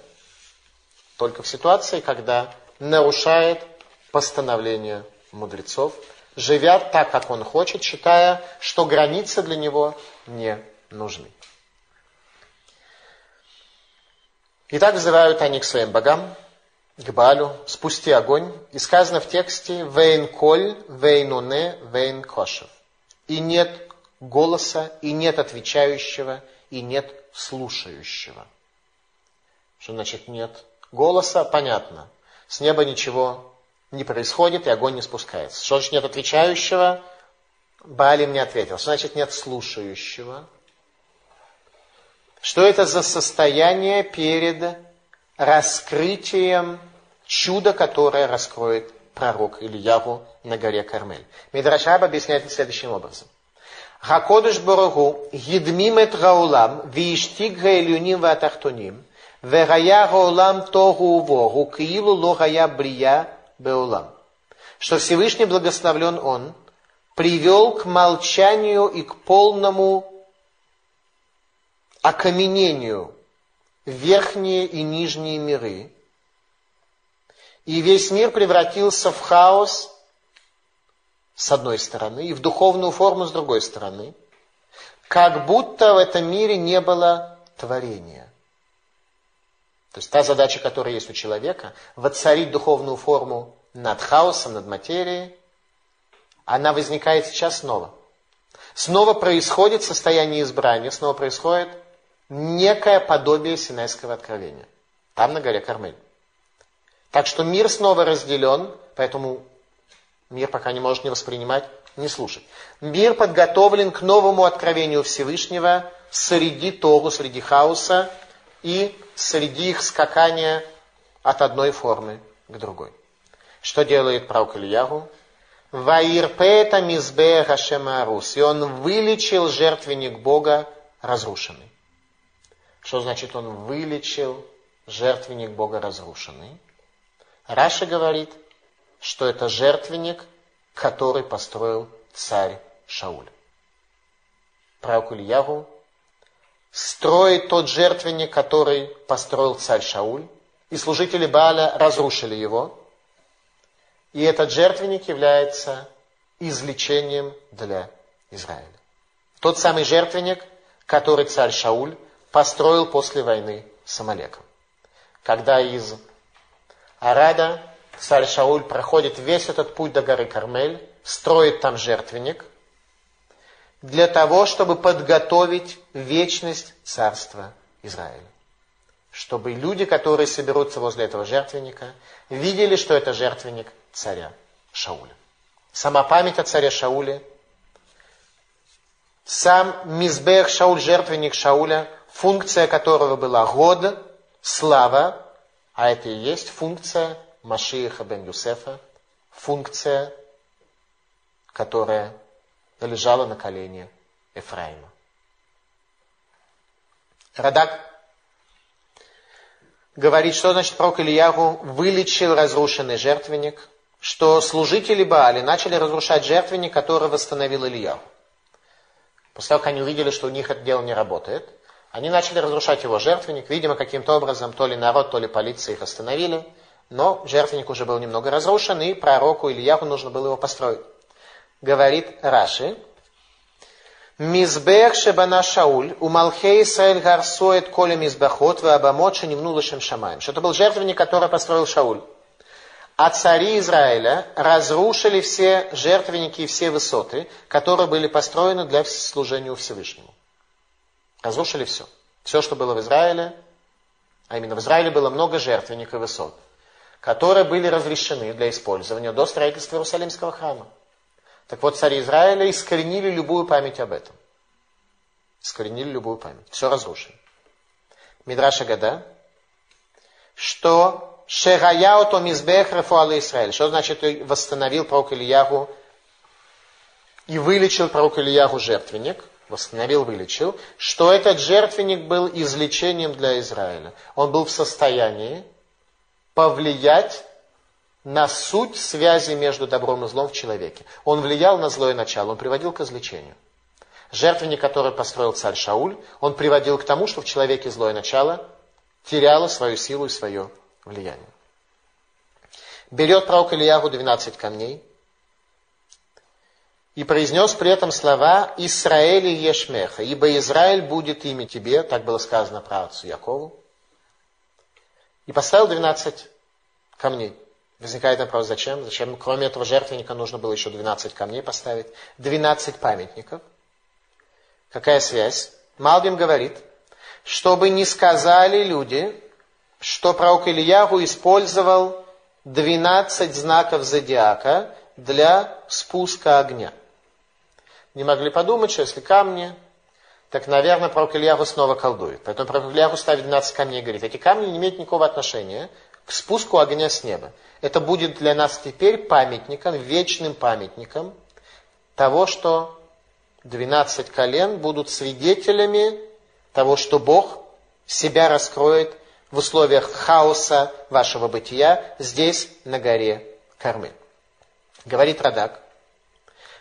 Только в ситуации, когда нарушает постановление мудрецов, живя так, как он хочет, считая, что границы для него не нужны. И так взывают они к своим богам, к Балю, спусти огонь. И сказано в тексте «Вейн коль, вейн вейн кошев». И нет голоса, и нет отвечающего, и нет слушающего. Что значит нет голоса? Понятно. С неба ничего не происходит, и огонь не спускается. Что значит нет отвечающего? Балим не ответил. Что значит нет слушающего? Что это за состояние перед раскрытием чуда, которое раскроет пророк Ильяву на горе Кармель? Мидрашаб объясняет следующим образом. Хакодыш Борогу едмим эт гаулам виштиг гаэлюним ватахтуним вегая гаулам тогу вогу киилу логая брия беулам. Что Всевышний благословлен Он привел к молчанию и к полному окаменению верхние и нижние миры. И весь мир превратился в хаос с одной стороны и в духовную форму с другой стороны. Как будто в этом мире не было творения. То есть та задача, которая есть у человека, воцарить духовную форму над хаосом, над материей, она возникает сейчас снова. Снова происходит состояние избрания, снова происходит некое подобие Синайского откровения. Там на горе Кармель. Так что мир снова разделен, поэтому мир пока не может не воспринимать, не слушать. Мир подготовлен к новому откровению Всевышнего среди Тору, среди хаоса и среди их скакания от одной формы к другой. Что делает пророк Ильягу? Ваирпета мизбе Хашемарус. И он вылечил жертвенник Бога разрушенный. Что значит он вылечил жертвенник Бога разрушенный? Раша говорит, что это жертвенник, который построил царь Шауль. Пророк Ильягу строит тот жертвенник, который построил царь Шауль, и служители Бааля разрушили его. И этот жертвенник является излечением для Израиля. Тот самый жертвенник, который царь Шауль построил после войны с Амалеком. Когда из Арада царь Шауль проходит весь этот путь до горы Кармель, строит там жертвенник, для того, чтобы подготовить вечность царства Израиля. Чтобы люди, которые соберутся возле этого жертвенника, видели, что это жертвенник царя Шауля. Сама память о царе Шауле, сам Мизбех Шауль, жертвенник Шауля, функция которого была год, слава, а это и есть функция Машииха бен Юсефа, функция, которая лежала на колене Ефраима. Радак говорит, что значит пророк Ильягу вылечил разрушенный жертвенник, что служители Баали начали разрушать жертвенник, который восстановил Ильягу. После того, как они увидели, что у них это дело не работает, они начали разрушать его жертвенник. Видимо, каким-то образом то ли народ, то ли полиция их остановили. Но жертвенник уже был немного разрушен, и пророку Ильяху нужно было его построить. Говорит Раши, Мизбех шебана Шауль, у Малхей Исраэль гарсоет коля мизбахот, в абамот шенемну лишем шамаем. Что это был жертвенник, который построил Шауль. А цари Израиля разрушили все жертвенники и все высоты, которые были построены для служения Всевышнему. Разрушили все. Все, что было в Израиле, а именно в Израиле было много жертвенников и высот, которые были разрешены для использования до строительства Иерусалимского храма. Так вот, цари Израиля искоренили любую память об этом. Искоренили любую память. Все разрушили. Мидраша Гада, что Шераяуто мизбех рефуалы Израиль. Что значит восстановил пророк Ильягу и вылечил пророк Ильягу жертвенник – восстановил, вылечил, что этот жертвенник был излечением для Израиля. Он был в состоянии повлиять на суть связи между добром и злом в человеке. Он влиял на злое начало, он приводил к излечению. Жертвенник, который построил царь Шауль, он приводил к тому, что в человеке злое начало теряло свою силу и свое влияние. Берет пророк Ильягу 12 камней, и произнес при этом слова «Исраэль и Ешмеха», ибо Израиль будет имя тебе, так было сказано про отцу Якову. И поставил 12 камней. Возникает вопрос, зачем? Зачем, кроме этого жертвенника, нужно было еще 12 камней поставить, 12 памятников. Какая связь? Малбим говорит, чтобы не сказали люди, что пророк Ильягу использовал 12 знаков зодиака для спуска огня. Не могли подумать, что если камни, так, наверное, пророк Ильягу снова колдует. Поэтому пророк Ильягу ставит 12 камней и говорит, эти камни не имеют никакого отношения к спуску огня с неба. Это будет для нас теперь памятником, вечным памятником того, что 12 колен будут свидетелями того, что Бог себя раскроет в условиях хаоса вашего бытия здесь, на горе Кармель. Говорит Радак,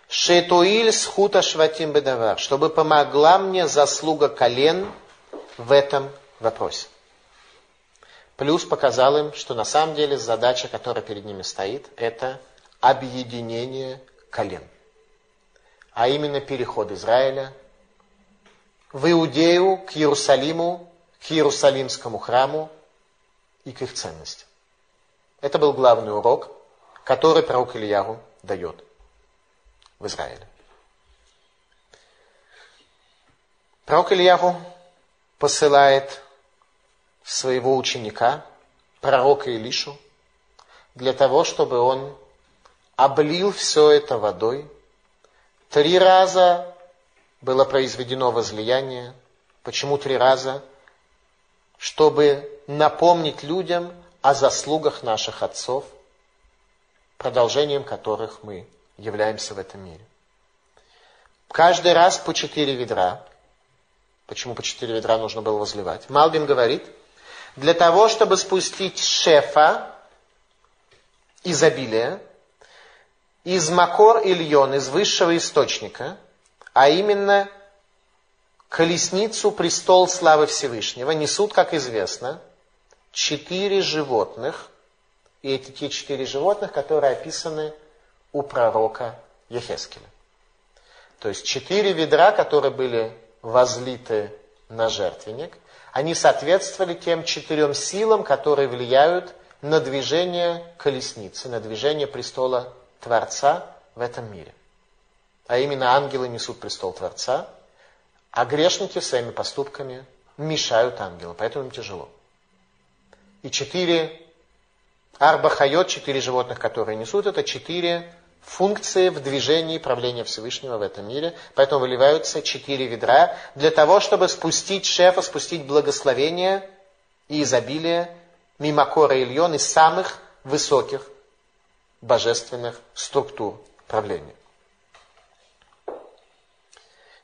Шетуиль схута шватим бедавар, чтобы помогла мне заслуга колен в этом вопросе. Плюс показал им, что на самом деле задача, которая перед ними стоит, это объединение колен. А именно переход Израиля в Иудею, к Иерусалиму, к Иерусалимскому храму и к их ценностям. Это был главный урок, который пророк Ильяру дает в Израиле. Пророк Ильяру посылает своего ученика, пророка Илишу, для того, чтобы он облил все это водой. Три раза было произведено возлияние. Почему три раза? Чтобы напомнить людям о заслугах наших отцов, продолжением которых мы являемся в этом мире. Каждый раз по четыре ведра. Почему по четыре ведра нужно было возливать? Малбин говорит, для того, чтобы спустить шефа, изобилия, из Макор Ильон, из высшего источника, а именно колесницу престол славы Всевышнего, несут, как известно, четыре животных, и эти те четыре животных, которые описаны у пророка Ехескеля. То есть четыре ведра, которые были возлиты на жертвенник, они соответствовали тем четырем силам, которые влияют на движение колесницы, на движение престола Творца в этом мире. А именно ангелы несут престол Творца, а грешники своими поступками мешают ангелу, поэтому им тяжело. И четыре арбахайот, четыре животных, которые несут, это четыре функции в движении правления Всевышнего в этом мире. Поэтому выливаются четыре ведра для того, чтобы спустить шефа, спустить благословение и изобилие мимо Кора Ильон из самых высоких божественных структур правления.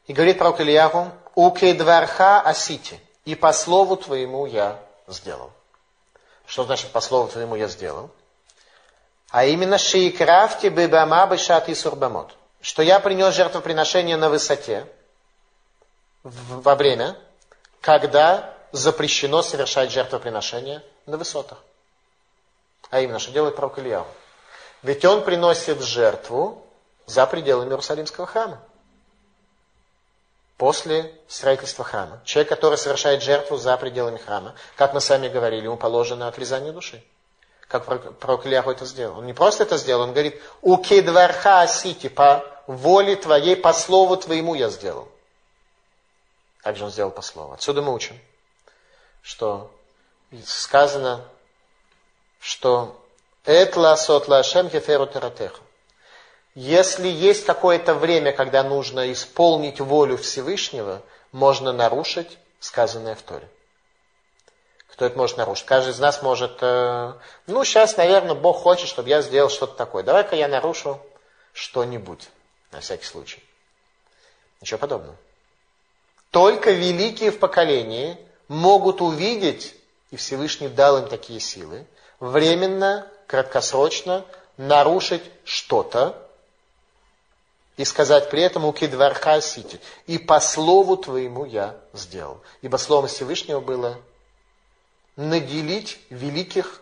И говорит пророк Ильяву, «Укедварха асити, и по слову твоему я сделал». Что значит по слову твоему я сделал? А именно шейкрафти бебама бешат и сурбамот, что я принес жертвоприношение на высоте во время, когда запрещено совершать жертвоприношение на высотах. А именно, что делает пророк Ильяу? Ведь он приносит жертву за пределами Иерусалимского храма. После строительства храма. Человек, который совершает жертву за пределами храма, как мы сами говорили, ему положено отрезание души как пророк Ильяху это сделал. Он не просто это сделал, он говорит, у кедварха асити, по воле твоей, по слову твоему я сделал. Как же он сделал по слову? Отсюда мы учим, что сказано, что «Этла сотла ашем хеферу тератеха». Если есть какое-то время, когда нужно исполнить волю Всевышнего, можно нарушить сказанное в Торе. Кто это может нарушить? Каждый из нас может, э, ну, сейчас, наверное, Бог хочет, чтобы я сделал что-то такое. Давай-ка я нарушу что-нибудь, на всякий случай. Ничего подобного. Только великие в поколении могут увидеть, и Всевышний дал им такие силы, временно, краткосрочно нарушить что-то и сказать при этом у кедварха сити. И по слову твоему я сделал. Ибо слово Всевышнего было наделить великих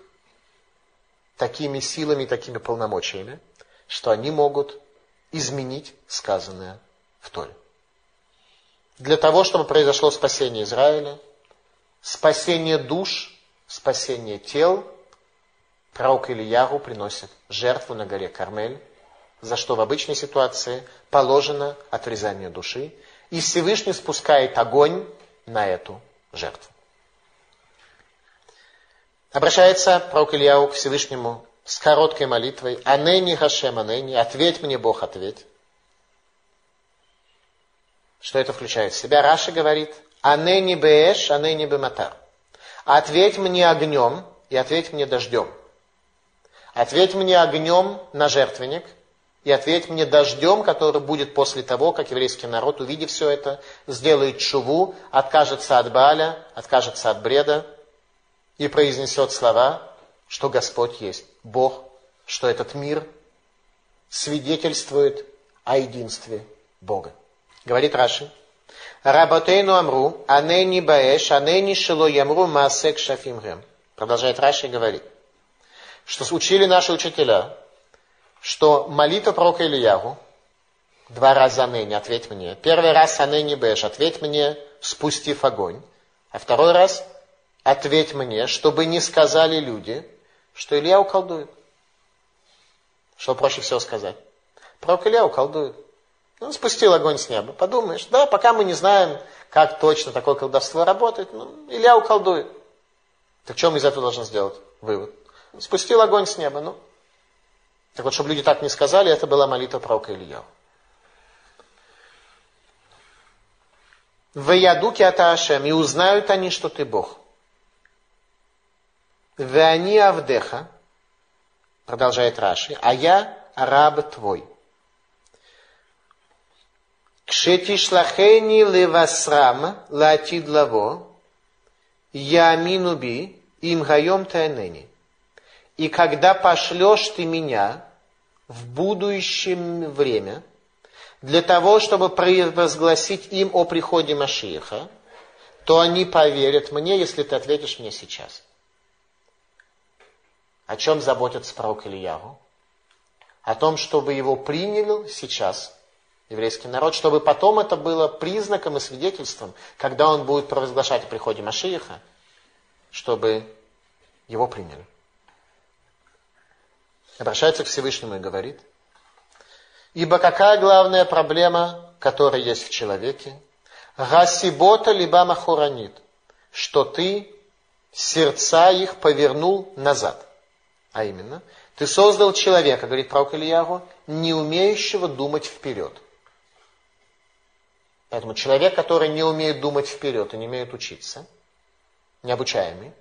такими силами, такими полномочиями, что они могут изменить сказанное в Торе. Для того, чтобы произошло спасение Израиля, спасение душ, спасение тел, пророк Ильягу приносит жертву на горе Кармель, за что в обычной ситуации положено отрезание души, и Всевышний спускает огонь на эту жертву. Обращается пророк Ильяу к Всевышнему с короткой молитвой «Анени Хашем, Анени, ответь мне, Бог, ответь». Что это включает в себя? Раша говорит «Анени беэш, анени бематар». Ответь мне огнем и ответь мне дождем. Ответь мне огнем на жертвенник и ответь мне дождем, который будет после того, как еврейский народ, увидев все это, сделает шуву, откажется от Бааля, откажется от бреда и произнесет слова, что Господь есть Бог, что этот мир свидетельствует о единстве Бога. Говорит Раши, Работейну амру, анени баэш, анени шило ямру маасек шафимгем. Продолжает Раши и говорит, что учили наши учителя, что молитва пророка Ильягу, два раза анени, ответь мне. Первый раз анени бэш, ответь мне, спустив огонь. А второй раз, ответь мне, чтобы не сказали люди, что Илья уколдует. Что проще всего сказать? Пророк Илья уколдует. Он спустил огонь с неба. Подумаешь, да, пока мы не знаем, как точно такое колдовство работает, ну, Илья уколдует. Так что мы из этого должны сделать? Вывод. Спустил огонь с неба, ну. Так вот, чтобы люди так не сказали, это была молитва пророка Илья. В ядуке Аташем, и узнают они, что ты Бог. В они Авдеха, продолжает Раши, а я раб твой. Кшетишлахени левасрам латид лаво, я минуби им гаем тайнени. И когда пошлешь ты меня в будущем время, для того, чтобы провозгласить им о приходе Машииха, то они поверят мне, если ты ответишь мне сейчас. О чем заботится пророк Ильяву? О том, чтобы его приняли сейчас – еврейский народ, чтобы потом это было признаком и свидетельством, когда он будет провозглашать о приходе Машииха, чтобы его приняли. Обращается к Всевышнему и говорит, ибо какая главная проблема, которая есть в человеке? Гасибота либо махуранит, что ты сердца их повернул назад. А именно, ты создал человека, говорит пророк Ильягу, не умеющего думать вперед – Поэтому человек, который не умеет думать вперед и не умеет учиться, необучаемый,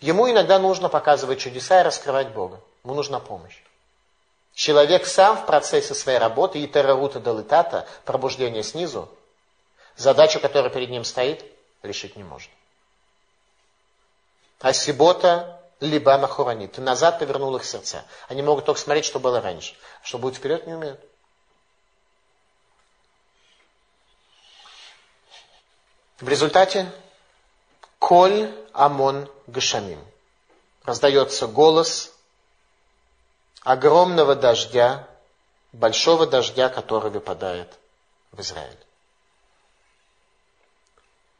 ему иногда нужно показывать чудеса и раскрывать Бога. Ему нужна помощь. Человек сам в процессе своей работы, и террорута далитата, пробуждение снизу, задачу, которая перед ним стоит, решить не может. А сибота либо махуранит. Ты назад повернул их сердца. Они могут только смотреть, что было раньше. А что будет вперед, не умеют. В результате Коль Амон Гашамим. Раздается голос огромного дождя, большого дождя, который выпадает в Израиль.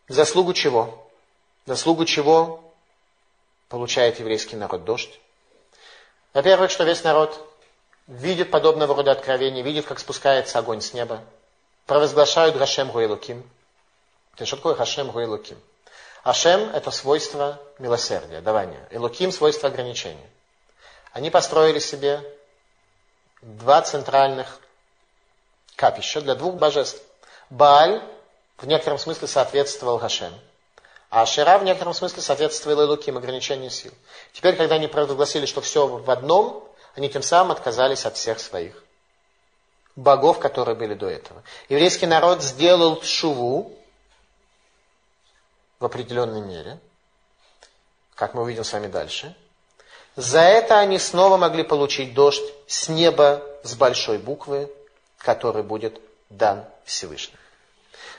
Заслугу чего? Заслугу чего получает еврейский народ дождь? Во-первых, что весь народ видит подобного рода откровения, видит, как спускается огонь с неба, провозглашают Гашем есть, что такое Хашем Гуэлуким? Ашем – это свойство милосердия, давания. Элуким – свойство ограничения. Они построили себе два центральных капища для двух божеств. Бааль в некотором смысле соответствовал Хашем, а Ашера в некотором смысле соответствовал Элуким, ограничению сил. Теперь, когда они провозгласили, что все в одном, они тем самым отказались от всех своих богов, которые были до этого. Еврейский народ сделал шуву, в определенной мере, как мы увидим с вами дальше. За это они снова могли получить дождь с неба с большой буквы, который будет дан Всевышним.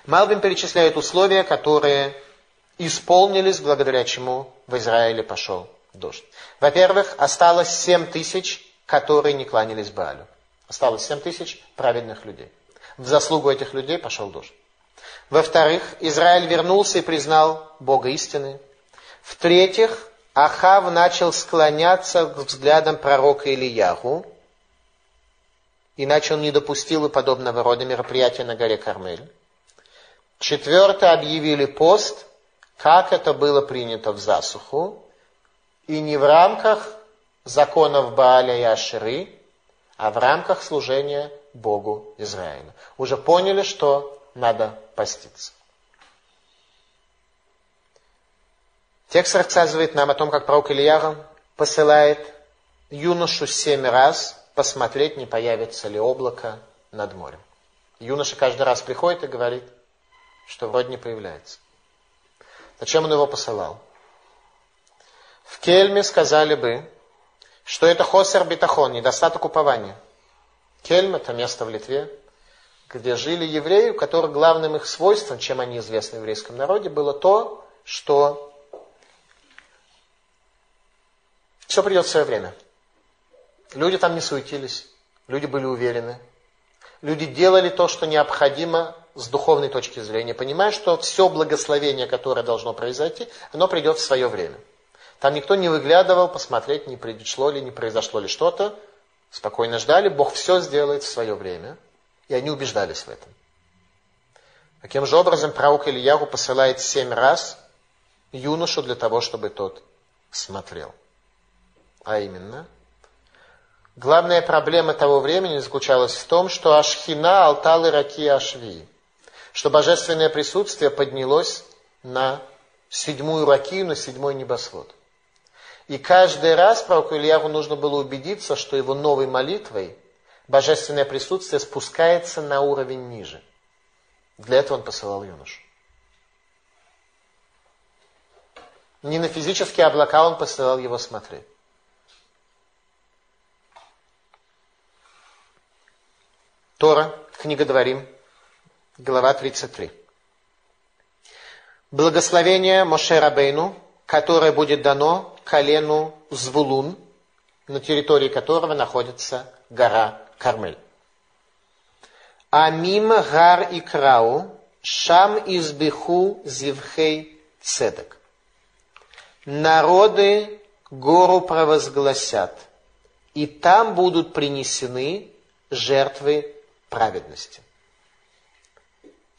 Малбин перечисляет условия, которые исполнились, благодаря чему в Израиле пошел дождь. Во-первых, осталось 7 тысяч, которые не кланялись Баалю. Осталось 7 тысяч праведных людей. В заслугу этих людей пошел дождь. Во-вторых, Израиль вернулся и признал Бога истины. В-третьих, Ахав начал склоняться к взглядам пророка Ильяху, иначе он не допустил бы подобного рода мероприятия на горе Кармель. Четвертое, объявили пост, как это было принято в засуху, и не в рамках законов Бааля и Аширы, а в рамках служения Богу Израиля. Уже поняли, что надо поститься. Текст рассказывает нам о том, как пророк Ильяра посылает юношу семь раз посмотреть, не появится ли облако над морем. Юноша каждый раз приходит и говорит, что вроде не появляется. Зачем он его посылал? В Кельме сказали бы, что это хосер битахон, недостаток упования. Кельм – это место в Литве, где жили евреи, у которых главным их свойством, чем они известны в еврейском народе, было то, что все придет в свое время. Люди там не суетились, люди были уверены. Люди делали то, что необходимо с духовной точки зрения, понимая, что все благословение, которое должно произойти, оно придет в свое время. Там никто не выглядывал посмотреть, не произошло ли, не произошло ли что-то. Спокойно ждали, Бог все сделает в свое время. И они убеждались в этом. Таким же образом, пророк Ильягу посылает семь раз юношу для того, чтобы тот смотрел. А именно, главная проблема того времени заключалась в том, что Ашхина, Алтал и Раки Ашви, что божественное присутствие поднялось на седьмую Ракию, на седьмой небосвод. И каждый раз пророку Ильяву нужно было убедиться, что его новой молитвой божественное присутствие спускается на уровень ниже. Для этого он посылал юношу. Не на физические облака он посылал его смотреть. Тора, книга Дворим, глава 33. Благословение Моше Рабейну, которое будет дано колену Звулун, на территории которого находится гора Кармель. Амим гар и крау, шам избиху зивхей цедек. Народы гору провозгласят, и там будут принесены жертвы праведности.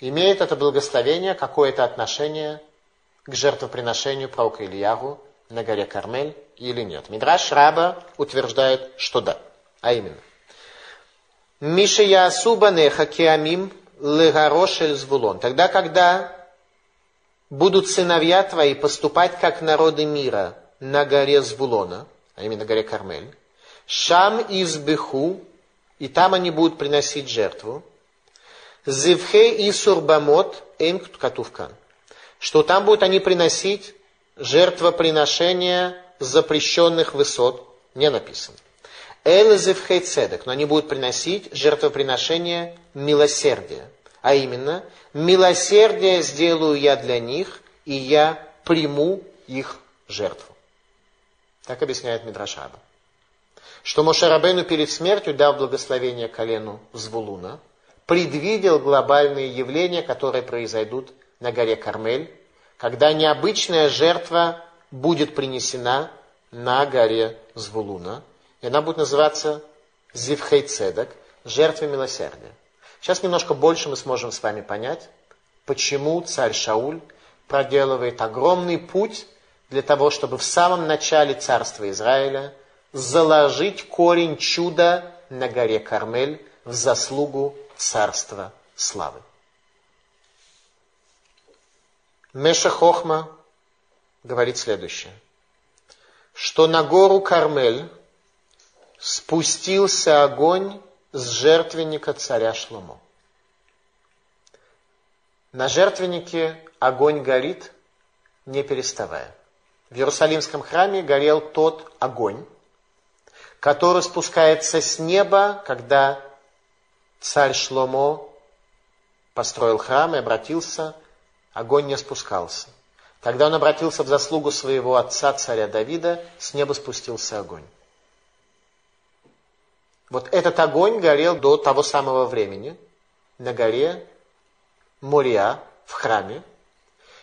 Имеет это благословение какое-то отношение к жертвоприношению пророка Ильягу на горе Кармель или нет. Мидраш Раба утверждает, что да. А именно. Миша Ясуба Неха Киамим Легарошель Звулон. Тогда, когда будут сыновья твои поступать как народы мира на горе Звулона, а именно горе Кармель, Шам избеху, и там они будут приносить жертву, Зивхе и Сурбамот Эйм Катувкан, что там будут они приносить жертвоприношения запрещенных высот не написано. Элезев хейцедек, но они будут приносить жертвоприношение милосердия. А именно, милосердие сделаю я для них, и я приму их жертву. Так объясняет Мидрашаба. Что Мошарабену перед смертью дал благословение колену Звулуна, предвидел глобальные явления, которые произойдут на горе Кармель, когда необычная жертва будет принесена на горе Звулуна, и она будет называться Зивхей Цедек, жертва милосердия. Сейчас немножко больше мы сможем с вами понять, почему царь Шауль проделывает огромный путь для того, чтобы в самом начале царства Израиля заложить корень чуда на горе Кармель в заслугу царства славы. Меша Хохма говорит следующее, что на гору Кармель спустился огонь с жертвенника царя Шломо. На жертвеннике огонь горит, не переставая. В Иерусалимском храме горел тот огонь, который спускается с неба, когда царь Шломо построил храм и обратился огонь не спускался. Тогда он обратился в заслугу своего отца, царя Давида, с неба спустился огонь. Вот этот огонь горел до того самого времени на горе Мория в храме.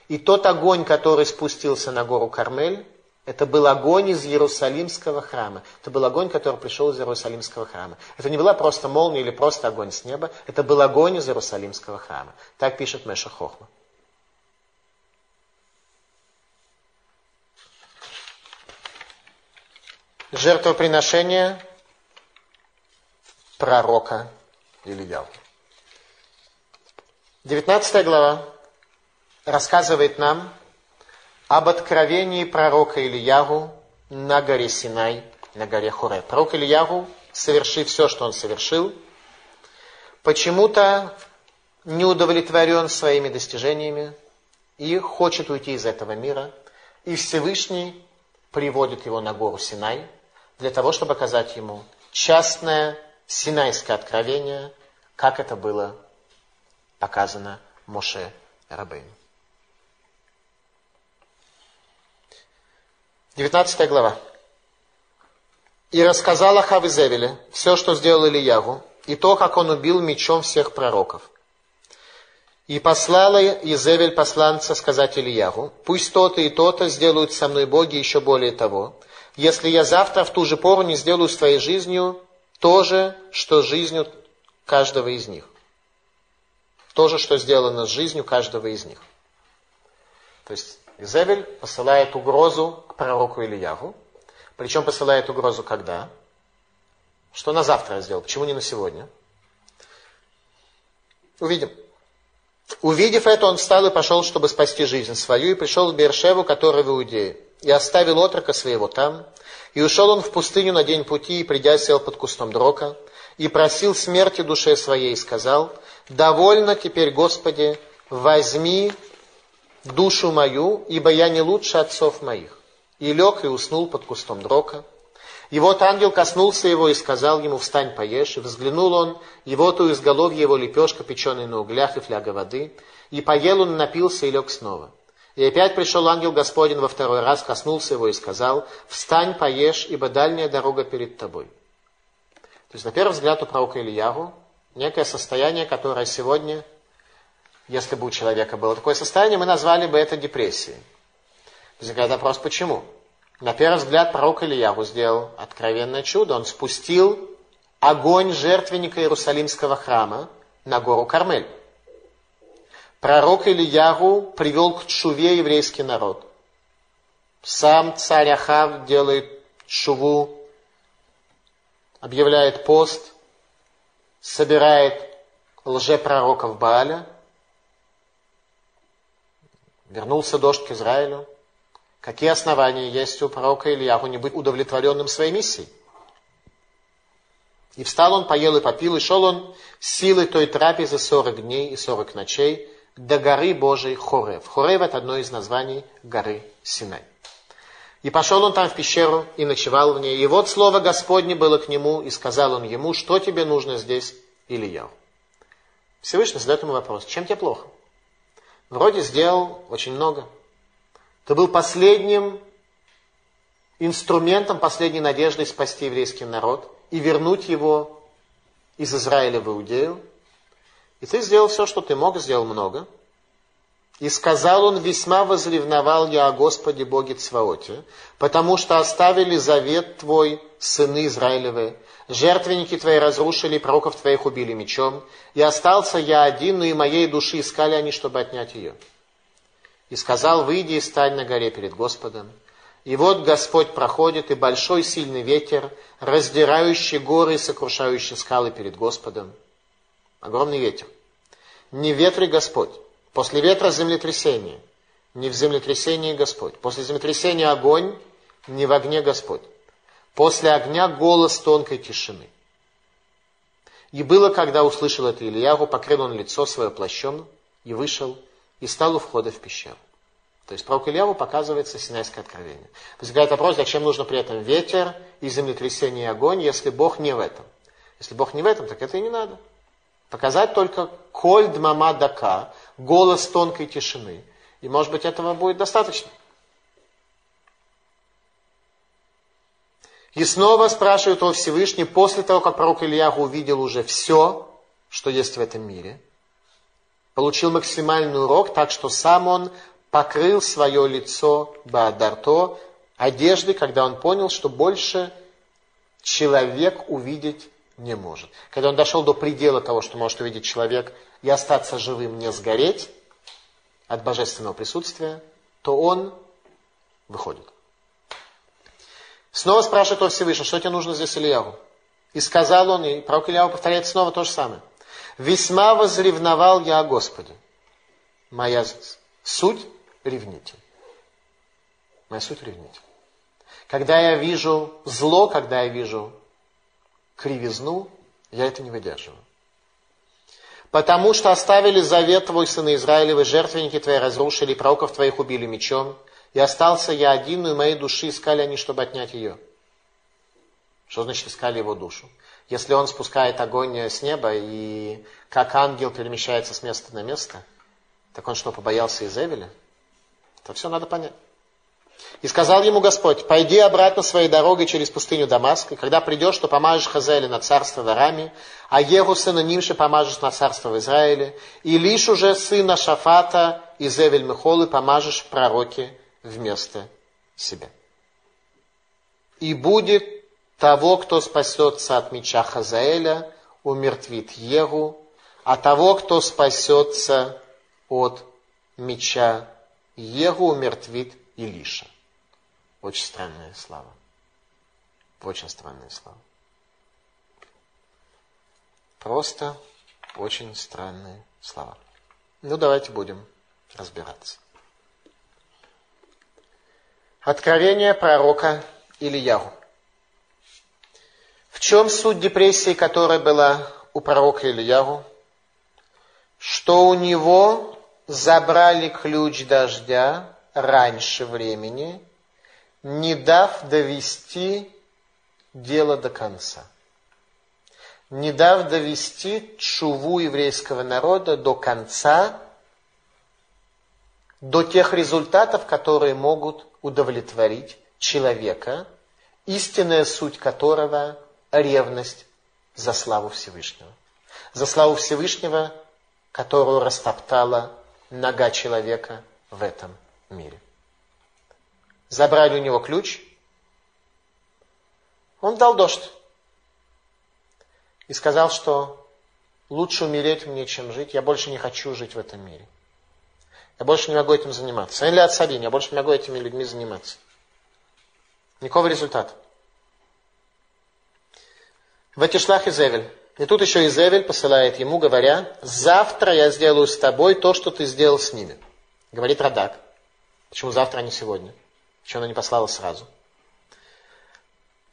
И тот огонь, который спустился на гору Кармель, Это был огонь из Иерусалимского храма. Это был огонь, который пришел из Иерусалимского храма. Это не была просто молния или просто огонь с неба. Это был огонь из Иерусалимского храма. Так пишет Меша Хохма. Жертвоприношение пророка Ильяу. 19 глава рассказывает нам об откровении пророка Ильягу на горе Синай, на горе Хуре. Пророк Ильягу, совершив все, что он совершил, почему-то не удовлетворен своими достижениями и хочет уйти из этого мира. И Всевышний приводит его на гору Синай для того, чтобы показать ему частное синайское откровение, как это было показано Моше Рабейну. 19 глава. «И рассказал Ахав Изевеле все, что сделал Ильягу, и то, как он убил мечом всех пророков. И послала Изевель посланца сказать Ильягу, пусть то-то и то-то сделают со мной боги еще более того, если я завтра в ту же пору не сделаю с твоей жизнью то же, что жизнью каждого из них. То же, что сделано с жизнью каждого из них. То есть Изевель посылает угрозу к пророку Ильяву. Причем посылает угрозу когда? Что на завтра сделал? Почему не на сегодня? Увидим. Увидев это, он встал и пошел, чтобы спасти жизнь свою, и пришел в Бершеву, который в Иудее, и оставил отрока своего там. И ушел он в пустыню на день пути, и придя сел под кустом дрока, и просил смерти душе своей, и сказал, «Довольно теперь, Господи, возьми душу мою, ибо я не лучше отцов моих. И лег и уснул под кустом дрока. И вот ангел коснулся его и сказал ему, встань, поешь. И взглянул он, и вот у изголовья его лепешка, печеная на углях и фляга воды. И поел он, напился и лег снова. И опять пришел ангел Господень во второй раз, коснулся его и сказал, встань, поешь, ибо дальняя дорога перед тобой. То есть, на первый взгляд, у пророка Ильяву некое состояние, которое сегодня если бы у человека было такое состояние, мы назвали бы это депрессией. Возникает вопрос, почему? На первый взгляд пророк Ильяву сделал откровенное чудо. Он спустил огонь жертвенника Иерусалимского храма на гору Кармель. Пророк Ильягу привел к чуве еврейский народ. Сам царь Ахав делает шуву, объявляет пост, собирает лжепророков Бааля – Вернулся дождь к Израилю. Какие основания есть у пророка Ильяху не быть удовлетворенным своей миссией? И встал он, поел и попил, и шел он силой той трапезы сорок дней и сорок ночей до горы Божией Хорев. Хорев – это одно из названий горы Синай. И пошел он там в пещеру и ночевал в ней. И вот слово Господне было к нему, и сказал он ему, что тебе нужно здесь, Ильяу. Всевышний задает ему вопрос, чем тебе плохо? Вроде сделал очень много. Ты был последним инструментом, последней надеждой спасти еврейский народ и вернуть его из Израиля в Иудею. И ты сделал все, что ты мог, сделал много. И сказал он, весьма возревновал я о Господе Боге Цваоте, потому что оставили завет твой, сыны Израилевы, Жертвенники твои разрушили, пророков твоих убили мечом, и остался я один, но и моей души искали они, чтобы отнять ее. И сказал, выйди и стань на горе перед Господом. И вот Господь проходит, и большой сильный ветер, раздирающий горы и сокрушающий скалы перед Господом. Огромный ветер. Не в ветре Господь. После ветра землетрясение. Не в землетрясении Господь. После землетрясения огонь, не в огне Господь. После огня голос тонкой тишины. И было, когда услышал это Ильягу, покрыл он лицо свое плащом и вышел, и стал у входа в пещеру. То есть пророк Ильяву показывается Синайское откровение. Возникает вопрос, зачем нужно при этом ветер и землетрясение и огонь, если Бог не в этом. Если Бог не в этом, так это и не надо. Показать только коль дмама дака, голос тонкой тишины. И может быть этого будет достаточно. И снова спрашивает о Всевышний, после того, как пророк Ильяху увидел уже все, что есть в этом мире, получил максимальный урок, так что сам он покрыл свое лицо Баадарто одежды, когда он понял, что больше человек увидеть не может. Когда он дошел до предела того, что может увидеть человек, и остаться живым, не сгореть от божественного присутствия, то он выходит. Снова спрашивает о Всевышнем, что тебе нужно здесь Ильяву? И сказал он, и пророк Ильяву повторяет снова то же самое. Весьма возревновал я о Господе. Моя суть ревнитель. Моя суть ревнитель. Когда я вижу зло, когда я вижу кривизну, я это не выдерживаю. Потому что оставили завет твой, сына Израилевы, жертвенники твои разрушили, пророков твоих убили мечом, и остался я один, и моей души искали они, чтобы отнять ее. Что значит искали его душу? Если он спускает огонь с неба, и как ангел перемещается с места на место, так он что, побоялся Изевеля? Это все надо понять. И сказал ему Господь, пойди обратно своей дорогой через пустыню Дамаск, и когда придешь, то помажешь Хазеле на царство в Араме, а Егу сына Нимше помажешь на царство в Израиле, и лишь уже сына Шафата и Зевель Мехолы помажешь в пророке вместо себя. И будет того, кто спасется от меча Хазаэля, умертвит Егу, а того, кто спасется от меча Егу, умертвит Илиша. Очень странная слава. Очень странная слава. Просто очень странные слова. Ну, давайте будем разбираться. Откровение пророка Ильяру. В чем суть депрессии, которая была у пророка Ильяру? Что у него забрали ключ дождя раньше времени, не дав довести дело до конца. Не дав довести чуву еврейского народа до конца, до тех результатов, которые могут удовлетворить человека, истинная суть которого – ревность за славу Всевышнего. За славу Всевышнего, которую растоптала нога человека в этом мире. Забрали у него ключ, он дал дождь и сказал, что лучше умереть мне, чем жить, я больше не хочу жить в этом мире. Я больше не могу этим заниматься. Или от Сабин, я больше не могу этими людьми заниматься. Никакого результата. В Этишлах Изевель. И тут еще Изевель посылает ему, говоря, завтра я сделаю с тобой то, что ты сделал с ними. Говорит Радак. Почему завтра, а не сегодня? Почему она не послала сразу?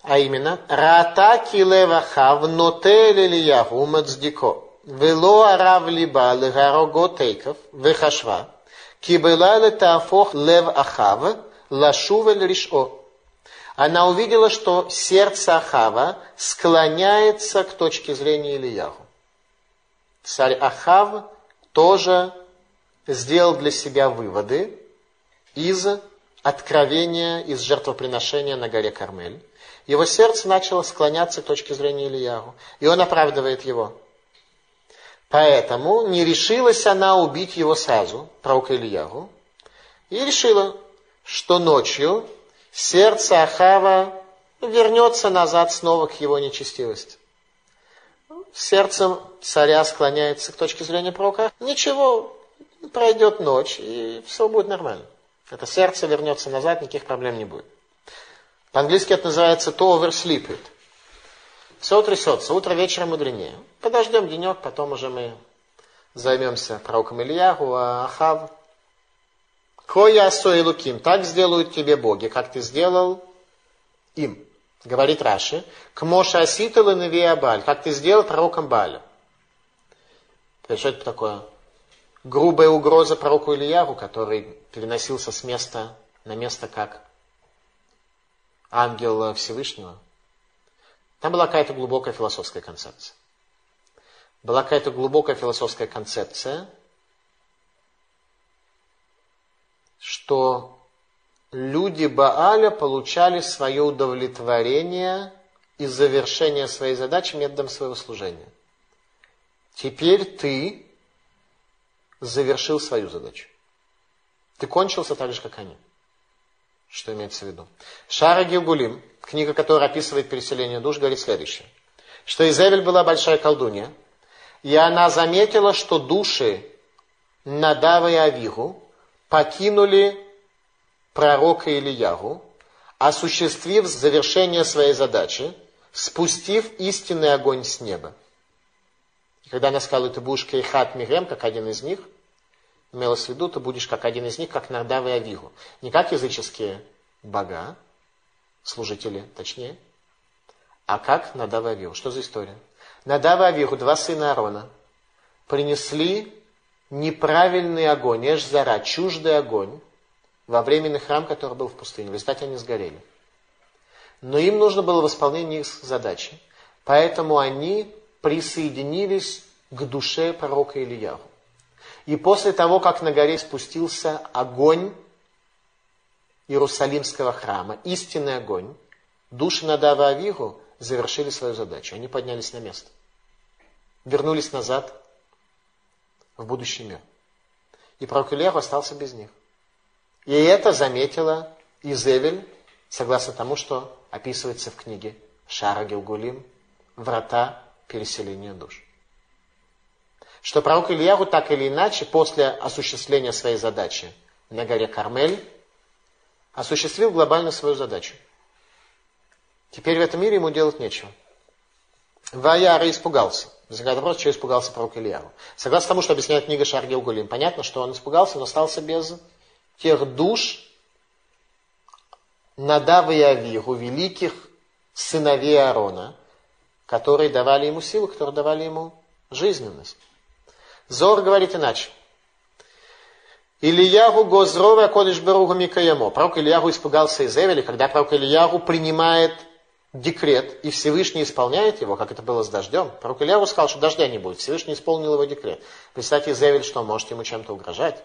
А именно, Рата килевахав нотель Ильяху мацдико, вело арав либа легаро тейков, вехашва, кибела летафох лев ахав, лашувель ришо. Она увидела, что сердце Ахава склоняется к точке зрения Ильяху. Царь Ахав тоже сделал для себя выводы, из откровения, из жертвоприношения на горе Кармель. Его сердце начало склоняться к точке зрения Ильягу, и он оправдывает его. Поэтому не решилась она убить его сразу, пророка Ильягу, и решила, что ночью сердце Ахава вернется назад снова к его нечестивости. Сердцем царя склоняется к точке зрения пророка. Ничего, пройдет ночь, и все будет нормально. Это сердце вернется назад, никаких проблем не будет. По-английски это называется to oversleep it. Все утрясется, утро вечером мудренее. Подождем денек, потом уже мы займемся пророком Ильягу, а Ахав. Коя и луким, так сделают тебе боги, как ты сделал им. Говорит Раши, к Моше Аситал и Баль, как ты сделал пророком Баля. Что это такое? Грубая угроза пророку Ильяру, который переносился с места на место как ангел Всевышнего. Там была какая-то глубокая философская концепция. Была какая-то глубокая философская концепция, что люди Бааля получали свое удовлетворение и завершение своей задачи методом своего служения. Теперь ты завершил свою задачу. Ты кончился так же, как они. Что имеется в виду? Шара Гилгулим, книга, которая описывает переселение душ, говорит следующее. Что Изевель была большая колдунья, и она заметила, что души Надава и Авигу покинули пророка Ильягу, осуществив завершение своей задачи, спустив истинный огонь с неба. И когда она сказала, ты будешь Кейхат Мирем, как один из них, имелось в виду, ты будешь как один из них, как Надав и Авигу. Не как языческие бога, служители, точнее, а как Надав и Авигу. Что за история? Надав и Авигу, два сына Аарона, принесли неправильный огонь, Эшзара, чуждый огонь, во временный храм, который был в пустыне. В результате они сгорели. Но им нужно было восполнение их задачи. Поэтому они присоединились к душе пророка Ильяху. И после того, как на горе спустился огонь Иерусалимского храма, истинный огонь, души Надава и Авигу завершили свою задачу. Они поднялись на место. Вернулись назад в будущий мир. И пророк Ильяху остался без них. И это заметила Изевель, согласно тому, что описывается в книге Шара Гилгулим, врата переселения душ. Что пророк Ильяру так или иначе, после осуществления своей задачи на горе Кармель, осуществил глобально свою задачу. Теперь в этом мире ему делать нечего. Ваяра испугался. Возникает вопрос, что испугался пророк Ильяру. Согласно тому, что объясняет книга Шаргил Гулим, понятно, что он испугался, но остался без тех душ Надава и Авигу, великих сыновей Аарона, которые давали ему силу, которые давали ему жизненность. Зор говорит иначе. Ильягу Гозрова Кодыш Беругу Микаямо. Пророк Ильягу испугался Изевеля, когда пророк Ильягу принимает декрет, и Всевышний исполняет его, как это было с дождем. Пророк Ильягу сказал, что дождя не будет. Всевышний исполнил его декрет. Представьте, Изевель, что может ему чем-то угрожать.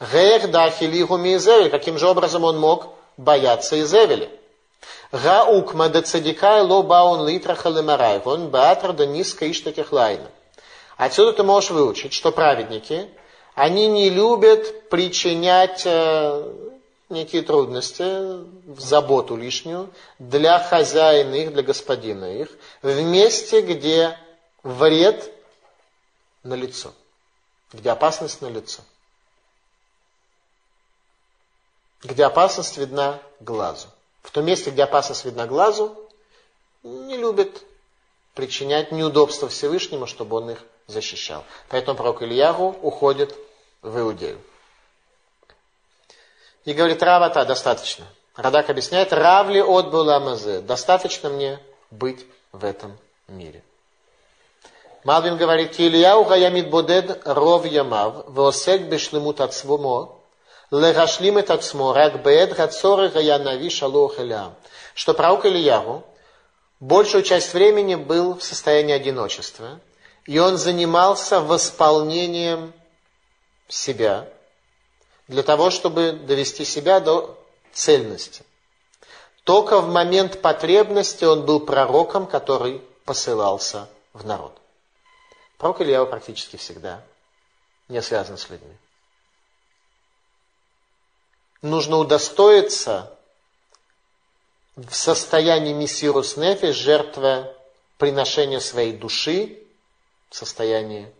Гех дахилиху мизевель. Каким же образом он мог бояться Изевеля? Гаукма да цадикай ло баун литра халимарай. Он баатр да низко иштаких лайна. Отсюда ты можешь выучить, что праведники, они не любят причинять э, некие трудности, заботу лишнюю для хозяина их, для господина их, в месте, где вред на лицо, где опасность на лицо. где опасность видна глазу. В том месте, где опасность видна глазу, не любят причинять неудобства Всевышнему, чтобы он их защищал. Поэтому пророк Ильягу уходит в Иудею. И говорит, Равата, достаточно. Радак объясняет, Равли от Буламазе, достаточно мне быть в этом мире. Малвин говорит, Ильяу гаямид бодед ров ямав, веосек бешлемут от свумо, Легашлим этот сморак бед гацоры гаянави шалох Что пророк Ильяру большую часть времени был в состоянии одиночества, и он занимался восполнением себя для того, чтобы довести себя до цельности. Только в момент потребности он был пророком, который посылался в народ. Пророк Илья практически всегда не связан с людьми нужно удостоиться в состоянии мессирус нефи, жертва приношения своей души, состоянии,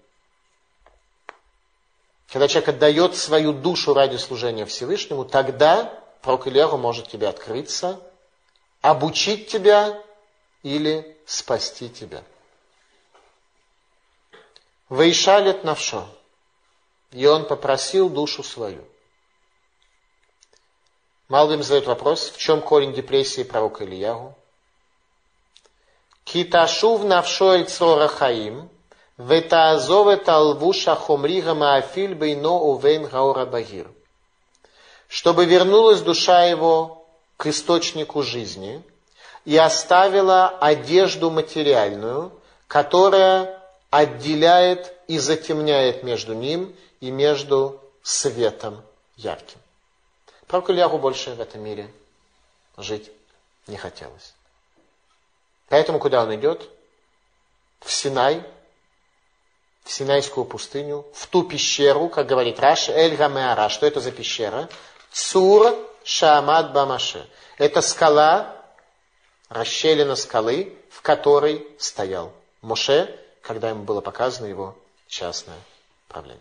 когда человек отдает свою душу ради служения Всевышнему, тогда пророк Ильяру может тебе открыться, обучить тебя или спасти тебя. Вейшалет навшо. И он попросил душу свою. Малвим задает вопрос, в чем корень депрессии пророка Ильягу? Киташув навшо эль цора хаим, Чтобы вернулась душа его к источнику жизни и оставила одежду материальную, которая отделяет и затемняет между ним и между светом ярким. Пророку Ильягу больше в этом мире жить не хотелось. Поэтому куда он идет? В Синай, в Синайскую пустыню, в ту пещеру, как говорит Раши, Эль Гамеара. Что это за пещера? Цур Шаамад Бамаше. Это скала, расщелина скалы, в которой стоял Моше, когда ему было показано его частное правление.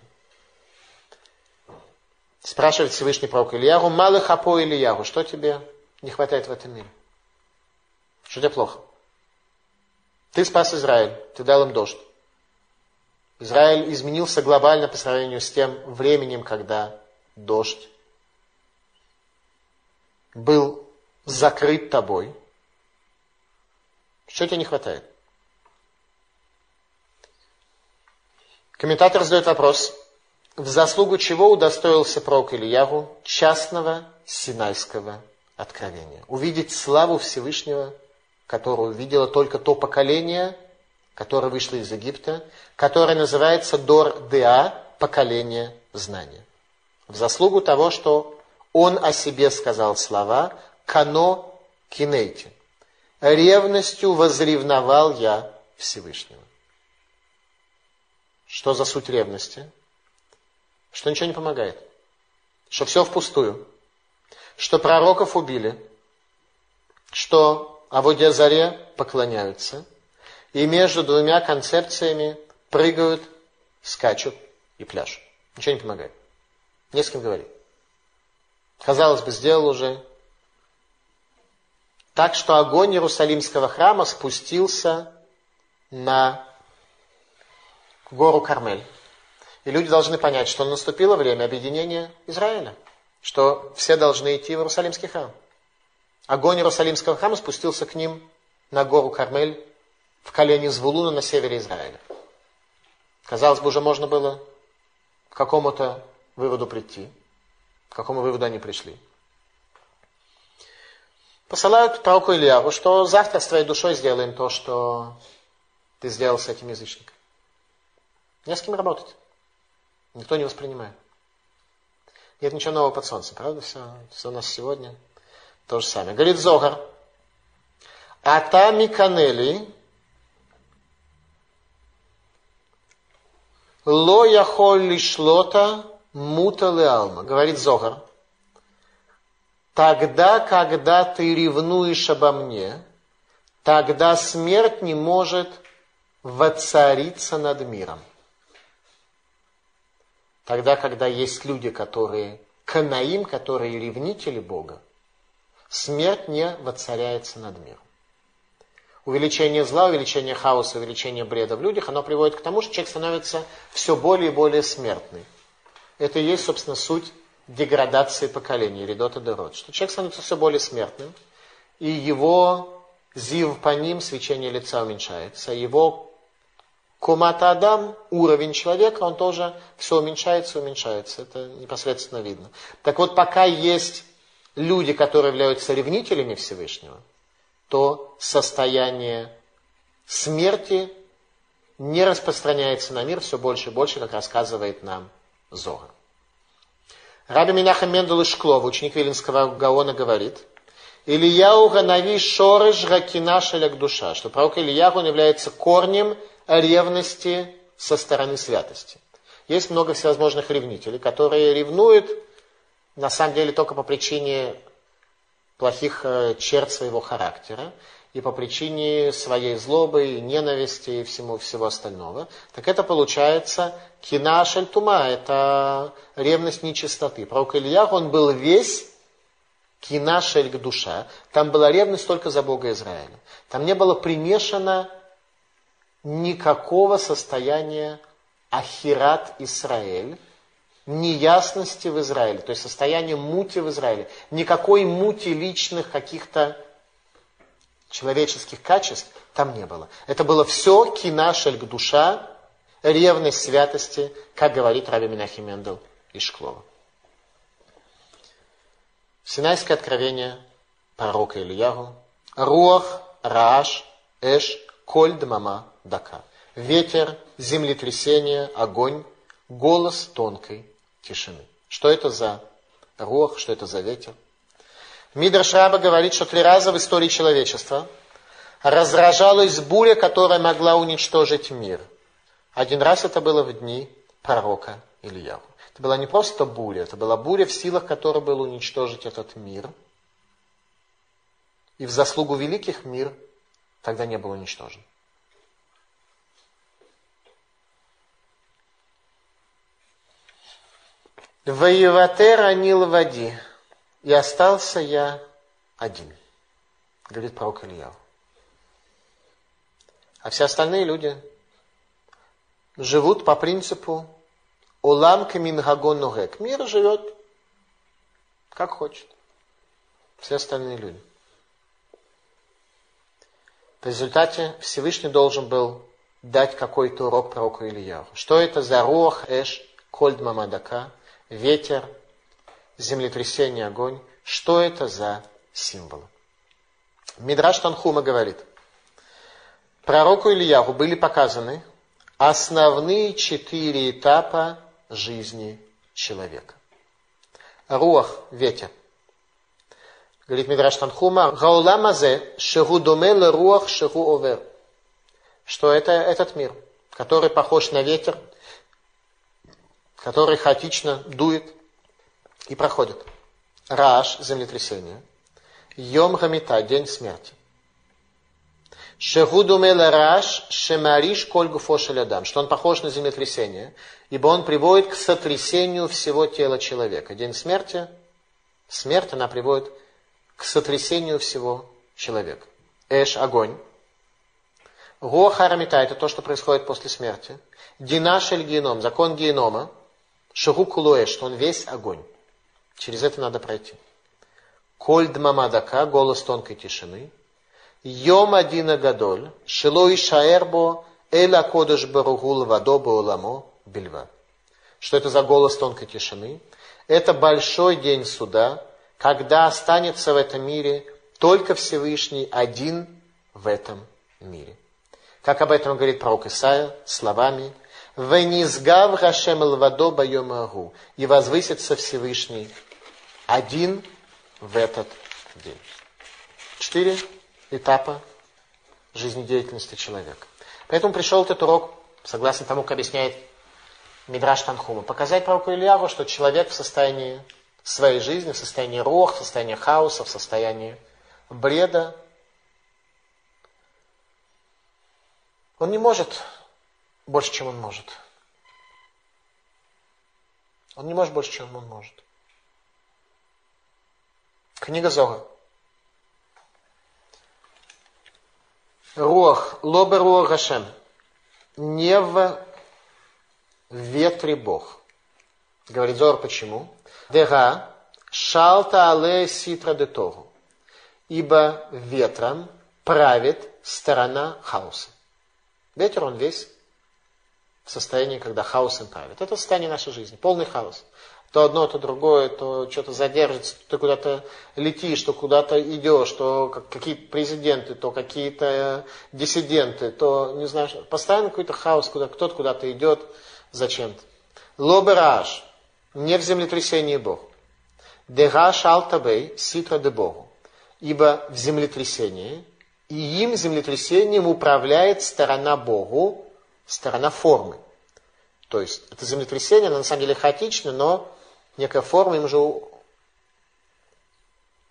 Спрашивает Всевышний пророк Ильяру, малых апо Ильяру, что тебе не хватает в этом мире? Что тебе плохо? Ты спас Израиль, ты дал им дождь. Израиль изменился глобально по сравнению с тем временем, когда дождь был закрыт тобой. Что тебе не хватает? Комментатор задает вопрос, в заслугу чего удостоился пророк Ильяву частного синайского откровения. Увидеть славу Всевышнего, которую увидело только то поколение, которое вышло из Египта, которое называется Дор Деа, поколение знания. В заслугу того, что он о себе сказал слова «Кано кинейти». Ревностью возревновал я Всевышнего. Что за суть ревности? что ничего не помогает, что все впустую, что пророков убили, что Аводия Заре поклоняются, и между двумя концепциями прыгают, скачут и пляшут. Ничего не помогает. Не с кем говорить. Казалось бы, сделал уже. Так что огонь Иерусалимского храма спустился на гору Кармель. И люди должны понять, что наступило время объединения Израиля, что все должны идти в Иерусалимский храм. Огонь Иерусалимского храма спустился к ним на гору Кармель в колене Звулуна на севере Израиля. Казалось бы, уже можно было к какому-то выводу прийти. К какому выводу они пришли? Посылают пророку Ильяву, что завтра с твоей душой сделаем то, что ты сделал с этим язычником. Не с кем работать. Никто не воспринимает. Нет ничего нового под солнцем, правда? Все, все у нас сегодня то же самое. Говорит Зогар. Ата миканели ло яхоль лишлота мута алма. Говорит Зогар. Тогда, когда ты ревнуешь обо мне, тогда смерть не может воцариться над миром. Тогда, когда есть люди, которые канаим, которые ревнители Бога, смерть не воцаряется над миром. Увеличение зла, увеличение хаоса, увеличение бреда в людях, оно приводит к тому, что человек становится все более и более смертный. Это и есть, собственно, суть деградации поколений, редота дерот. Что человек становится все более смертным, и его зив по ним, свечение лица уменьшается, его Кумата Адам, уровень человека, он тоже все уменьшается, уменьшается. Это непосредственно видно. Так вот, пока есть люди, которые являются ревнителями Всевышнего, то состояние смерти не распространяется на мир все больше и больше, как рассказывает нам Зора. Раби Минаха Мендел Ишклов, ученик Вилинского Гаона, говорит, Ильяу Ганави Шорыш Ракина Шеляк Душа, что пророк Ильяу он является корнем ревности со стороны святости. Есть много всевозможных ревнителей, которые ревнуют на самом деле только по причине плохих э, черт своего характера и по причине своей злобы, ненависти и всему, всего остального, так это получается кина шальтума, это ревность нечистоты. Пророк Илья, он был весь кина шельг душа, там была ревность только за Бога Израиля. Там не было примешано никакого состояния Ахират Израиль, неясности в Израиле, то есть состояние мути в Израиле, никакой мути личных каких-то человеческих качеств там не было. Это было все кинашельк душа, ревность святости, как говорит Раби Минахим Мендел из Шклова. Синайское откровение пророка Ильягу. Руах, Рааш, Эш, Коль, Дмама, дака. Ветер, землетрясение, огонь, голос тонкой тишины. Что это за рух, что это за ветер? Мидраш Раба говорит, что три раза в истории человечества разражалась буря, которая могла уничтожить мир. Один раз это было в дни пророка Ильяху. Это была не просто буря, это была буря, в силах которой был уничтожить этот мир. И в заслугу великих мир тогда не был уничтожен. Воеватер анил води. И остался я один, говорит пророк Ильяу. А все остальные люди живут по принципу Улам камингагон нугек. Мир живет как хочет. Все остальные люди. В результате Всевышний должен был дать какой-то урок пророку Ильяу. Что это за руах, эш, кольд мамадака, ветер, землетрясение, огонь? Что это за символы? Мидраш Танхума говорит, пророку Ильяху были показаны основные четыре этапа жизни человека. Руах, ветер. Говорит Мидраш Танхума, Гауламазе, шегу домел руах, шегу овер. Что это этот мир, который похож на ветер, который хаотично дует и проходит. Раш, землетрясение. Йом Гамита, день смерти. Шегуду раш шемариш коль гуфошелядам, что он похож на землетрясение, ибо он приводит к сотрясению всего тела человека. День смерти, смерть, она приводит к сотрясению всего человека. Эш – огонь. Го харамита – это то, что происходит после смерти. Динашель геном – закон генома. Шагу кулуэш, что он весь огонь. Через это надо пройти. Коль дмамадака – голос тонкой тишины – Йом один гадоль, шило и шаэрбо, эла кодыш баругул вадо уламо бельва. Что это за голос тонкой тишины? Это большой день суда, когда останется в этом мире только Всевышний один в этом мире. Как об этом говорит пророк Исаия словами «Венизгав Хашем Лвадо Байомагу» и возвысится Всевышний один в этот день. Четыре этапа жизнедеятельности человека. Поэтому пришел этот урок, согласно тому, как объясняет Мидраш Танхума, показать пророку Ильяву, что человек в состоянии своей жизни, в состоянии рох, в состоянии хаоса, в состоянии бреда, он не может больше, чем он может. Он не может больше, чем он может. Книга Зога. Руах, лоба руах Гашем. Не в ветре Бог. Говорит Зор, почему? Дега шалта але ситра де тогу. Ибо ветром правит сторона хаоса. Ветер, он весь в состоянии, когда хаосом правит. Это состояние нашей жизни, полный хаос то одно, то другое, то что-то задержится, то ты куда-то летишь, то куда-то идешь, то какие-то президенты, то какие-то диссиденты, то, не знаю, постоянно какой-то хаос, куда кто-то куда-то идет зачем-то. Лобераж, не в землетрясении Бог. Дегаш алтабей, ситра де Богу. Ибо в землетрясении, и им землетрясением управляет сторона Богу, сторона формы. То есть это землетрясение, оно на самом деле хаотично, но некая форма им же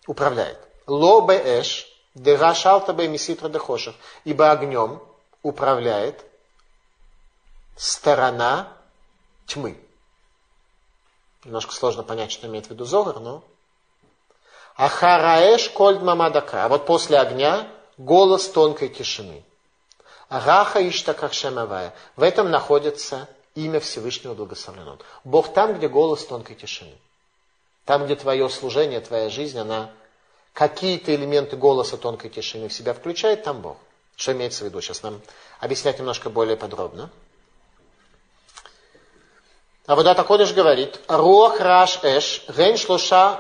управляет. Ло беэш, дерашалта бе миситра дехошев, ибо огнем управляет сторона тьмы. Немножко сложно понять, что имеет в виду Зогар, но... Ахараэш кольд мамадака. А вот после огня голос тонкой тишины. Раха иштакахшемавая. В этом находится имя Всевышнего благословлено. Бог там, где голос тонкой тишины. Там, где твое служение, твоя жизнь, она какие-то элементы голоса тонкой тишины в себя включает, там Бог. Что имеется в виду? Сейчас нам объяснять немножко более подробно. А вот это Кодыш говорит, Руах Раш Эш, Рен Шлоша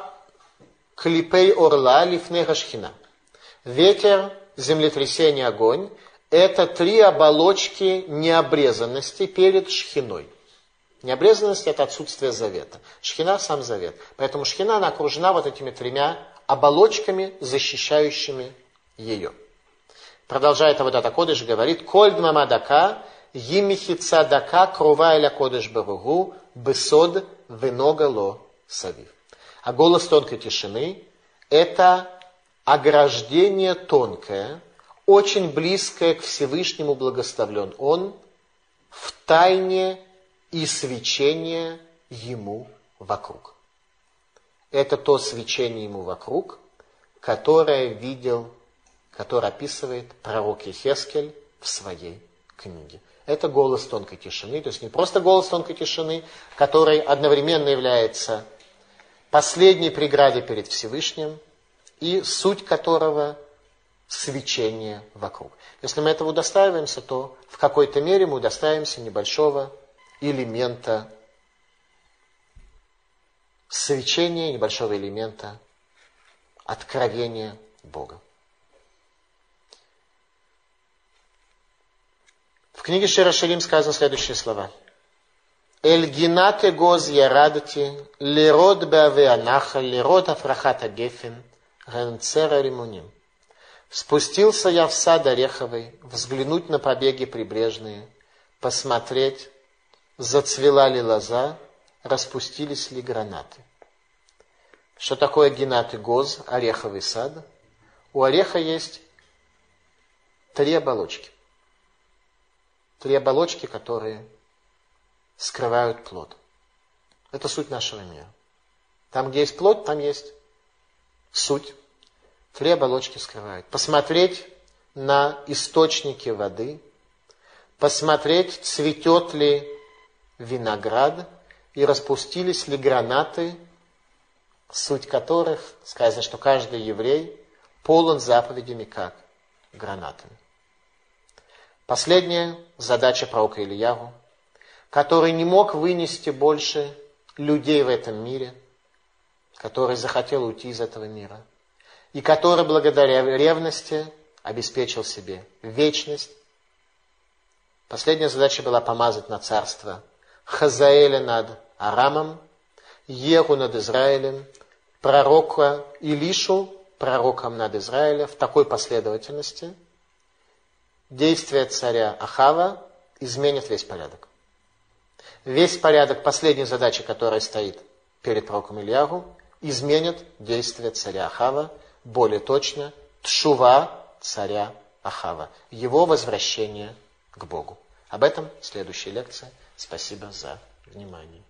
Клипей Орла Лифне Рашхина. Ветер, землетрясение, огонь это три оболочки необрезанности перед шхиной. Необрезанность – это отсутствие завета. Шхина – сам завет. Поэтому шхина, она окружена вот этими тремя оболочками, защищающими ее. Продолжает Авадата Кодыш, говорит, «Коль дмамадака, емихица дака, крува эля Кодыш баругу, бесод веногало савив. А голос тонкой тишины – это ограждение тонкое, очень близкое к Всевышнему благословлен. Он в тайне и свечение ему вокруг. Это то свечение ему вокруг, которое видел, которое описывает пророк Ехескель в своей книге. Это голос тонкой тишины, то есть не просто голос тонкой тишины, который одновременно является последней преградой перед Всевышним, и суть которого свечение вокруг. Если мы этого удостаиваемся, то в какой-то мере мы удостаиваемся небольшого элемента свечения, небольшого элемента откровения Бога. В книге Широширим сказано следующие слова. Эльгинате гоз ярадати, лерод беаве анаха, лерод афрахата гефин, генцера римуним. Спустился я в сад Ореховый, взглянуть на побеги прибрежные, посмотреть, зацвела ли лоза, распустились ли гранаты. Что такое генат и гоз, ореховый сад? У ореха есть три оболочки. Три оболочки, которые скрывают плод. Это суть нашего мира. Там, где есть плод, там есть суть. Три оболочки скрывают. Посмотреть на источники воды, посмотреть, цветет ли виноград и распустились ли гранаты, суть которых, сказано, что каждый еврей полон заповедями, как гранатами. Последняя задача пророка Ильяву, который не мог вынести больше людей в этом мире, который захотел уйти из этого мира, и который благодаря ревности обеспечил себе вечность. Последняя задача была помазать на царство Хазаэля над Арамом, Еху над Израилем, пророка Илишу, пророком над Израилем, в такой последовательности. Действия царя Ахава изменят весь порядок. Весь порядок, последней задачи, которая стоит перед пророком Ильягу, изменит действия царя Ахава, более точно, тшува царя Ахава, его возвращение к Богу. Об этом следующая лекция. Спасибо за внимание.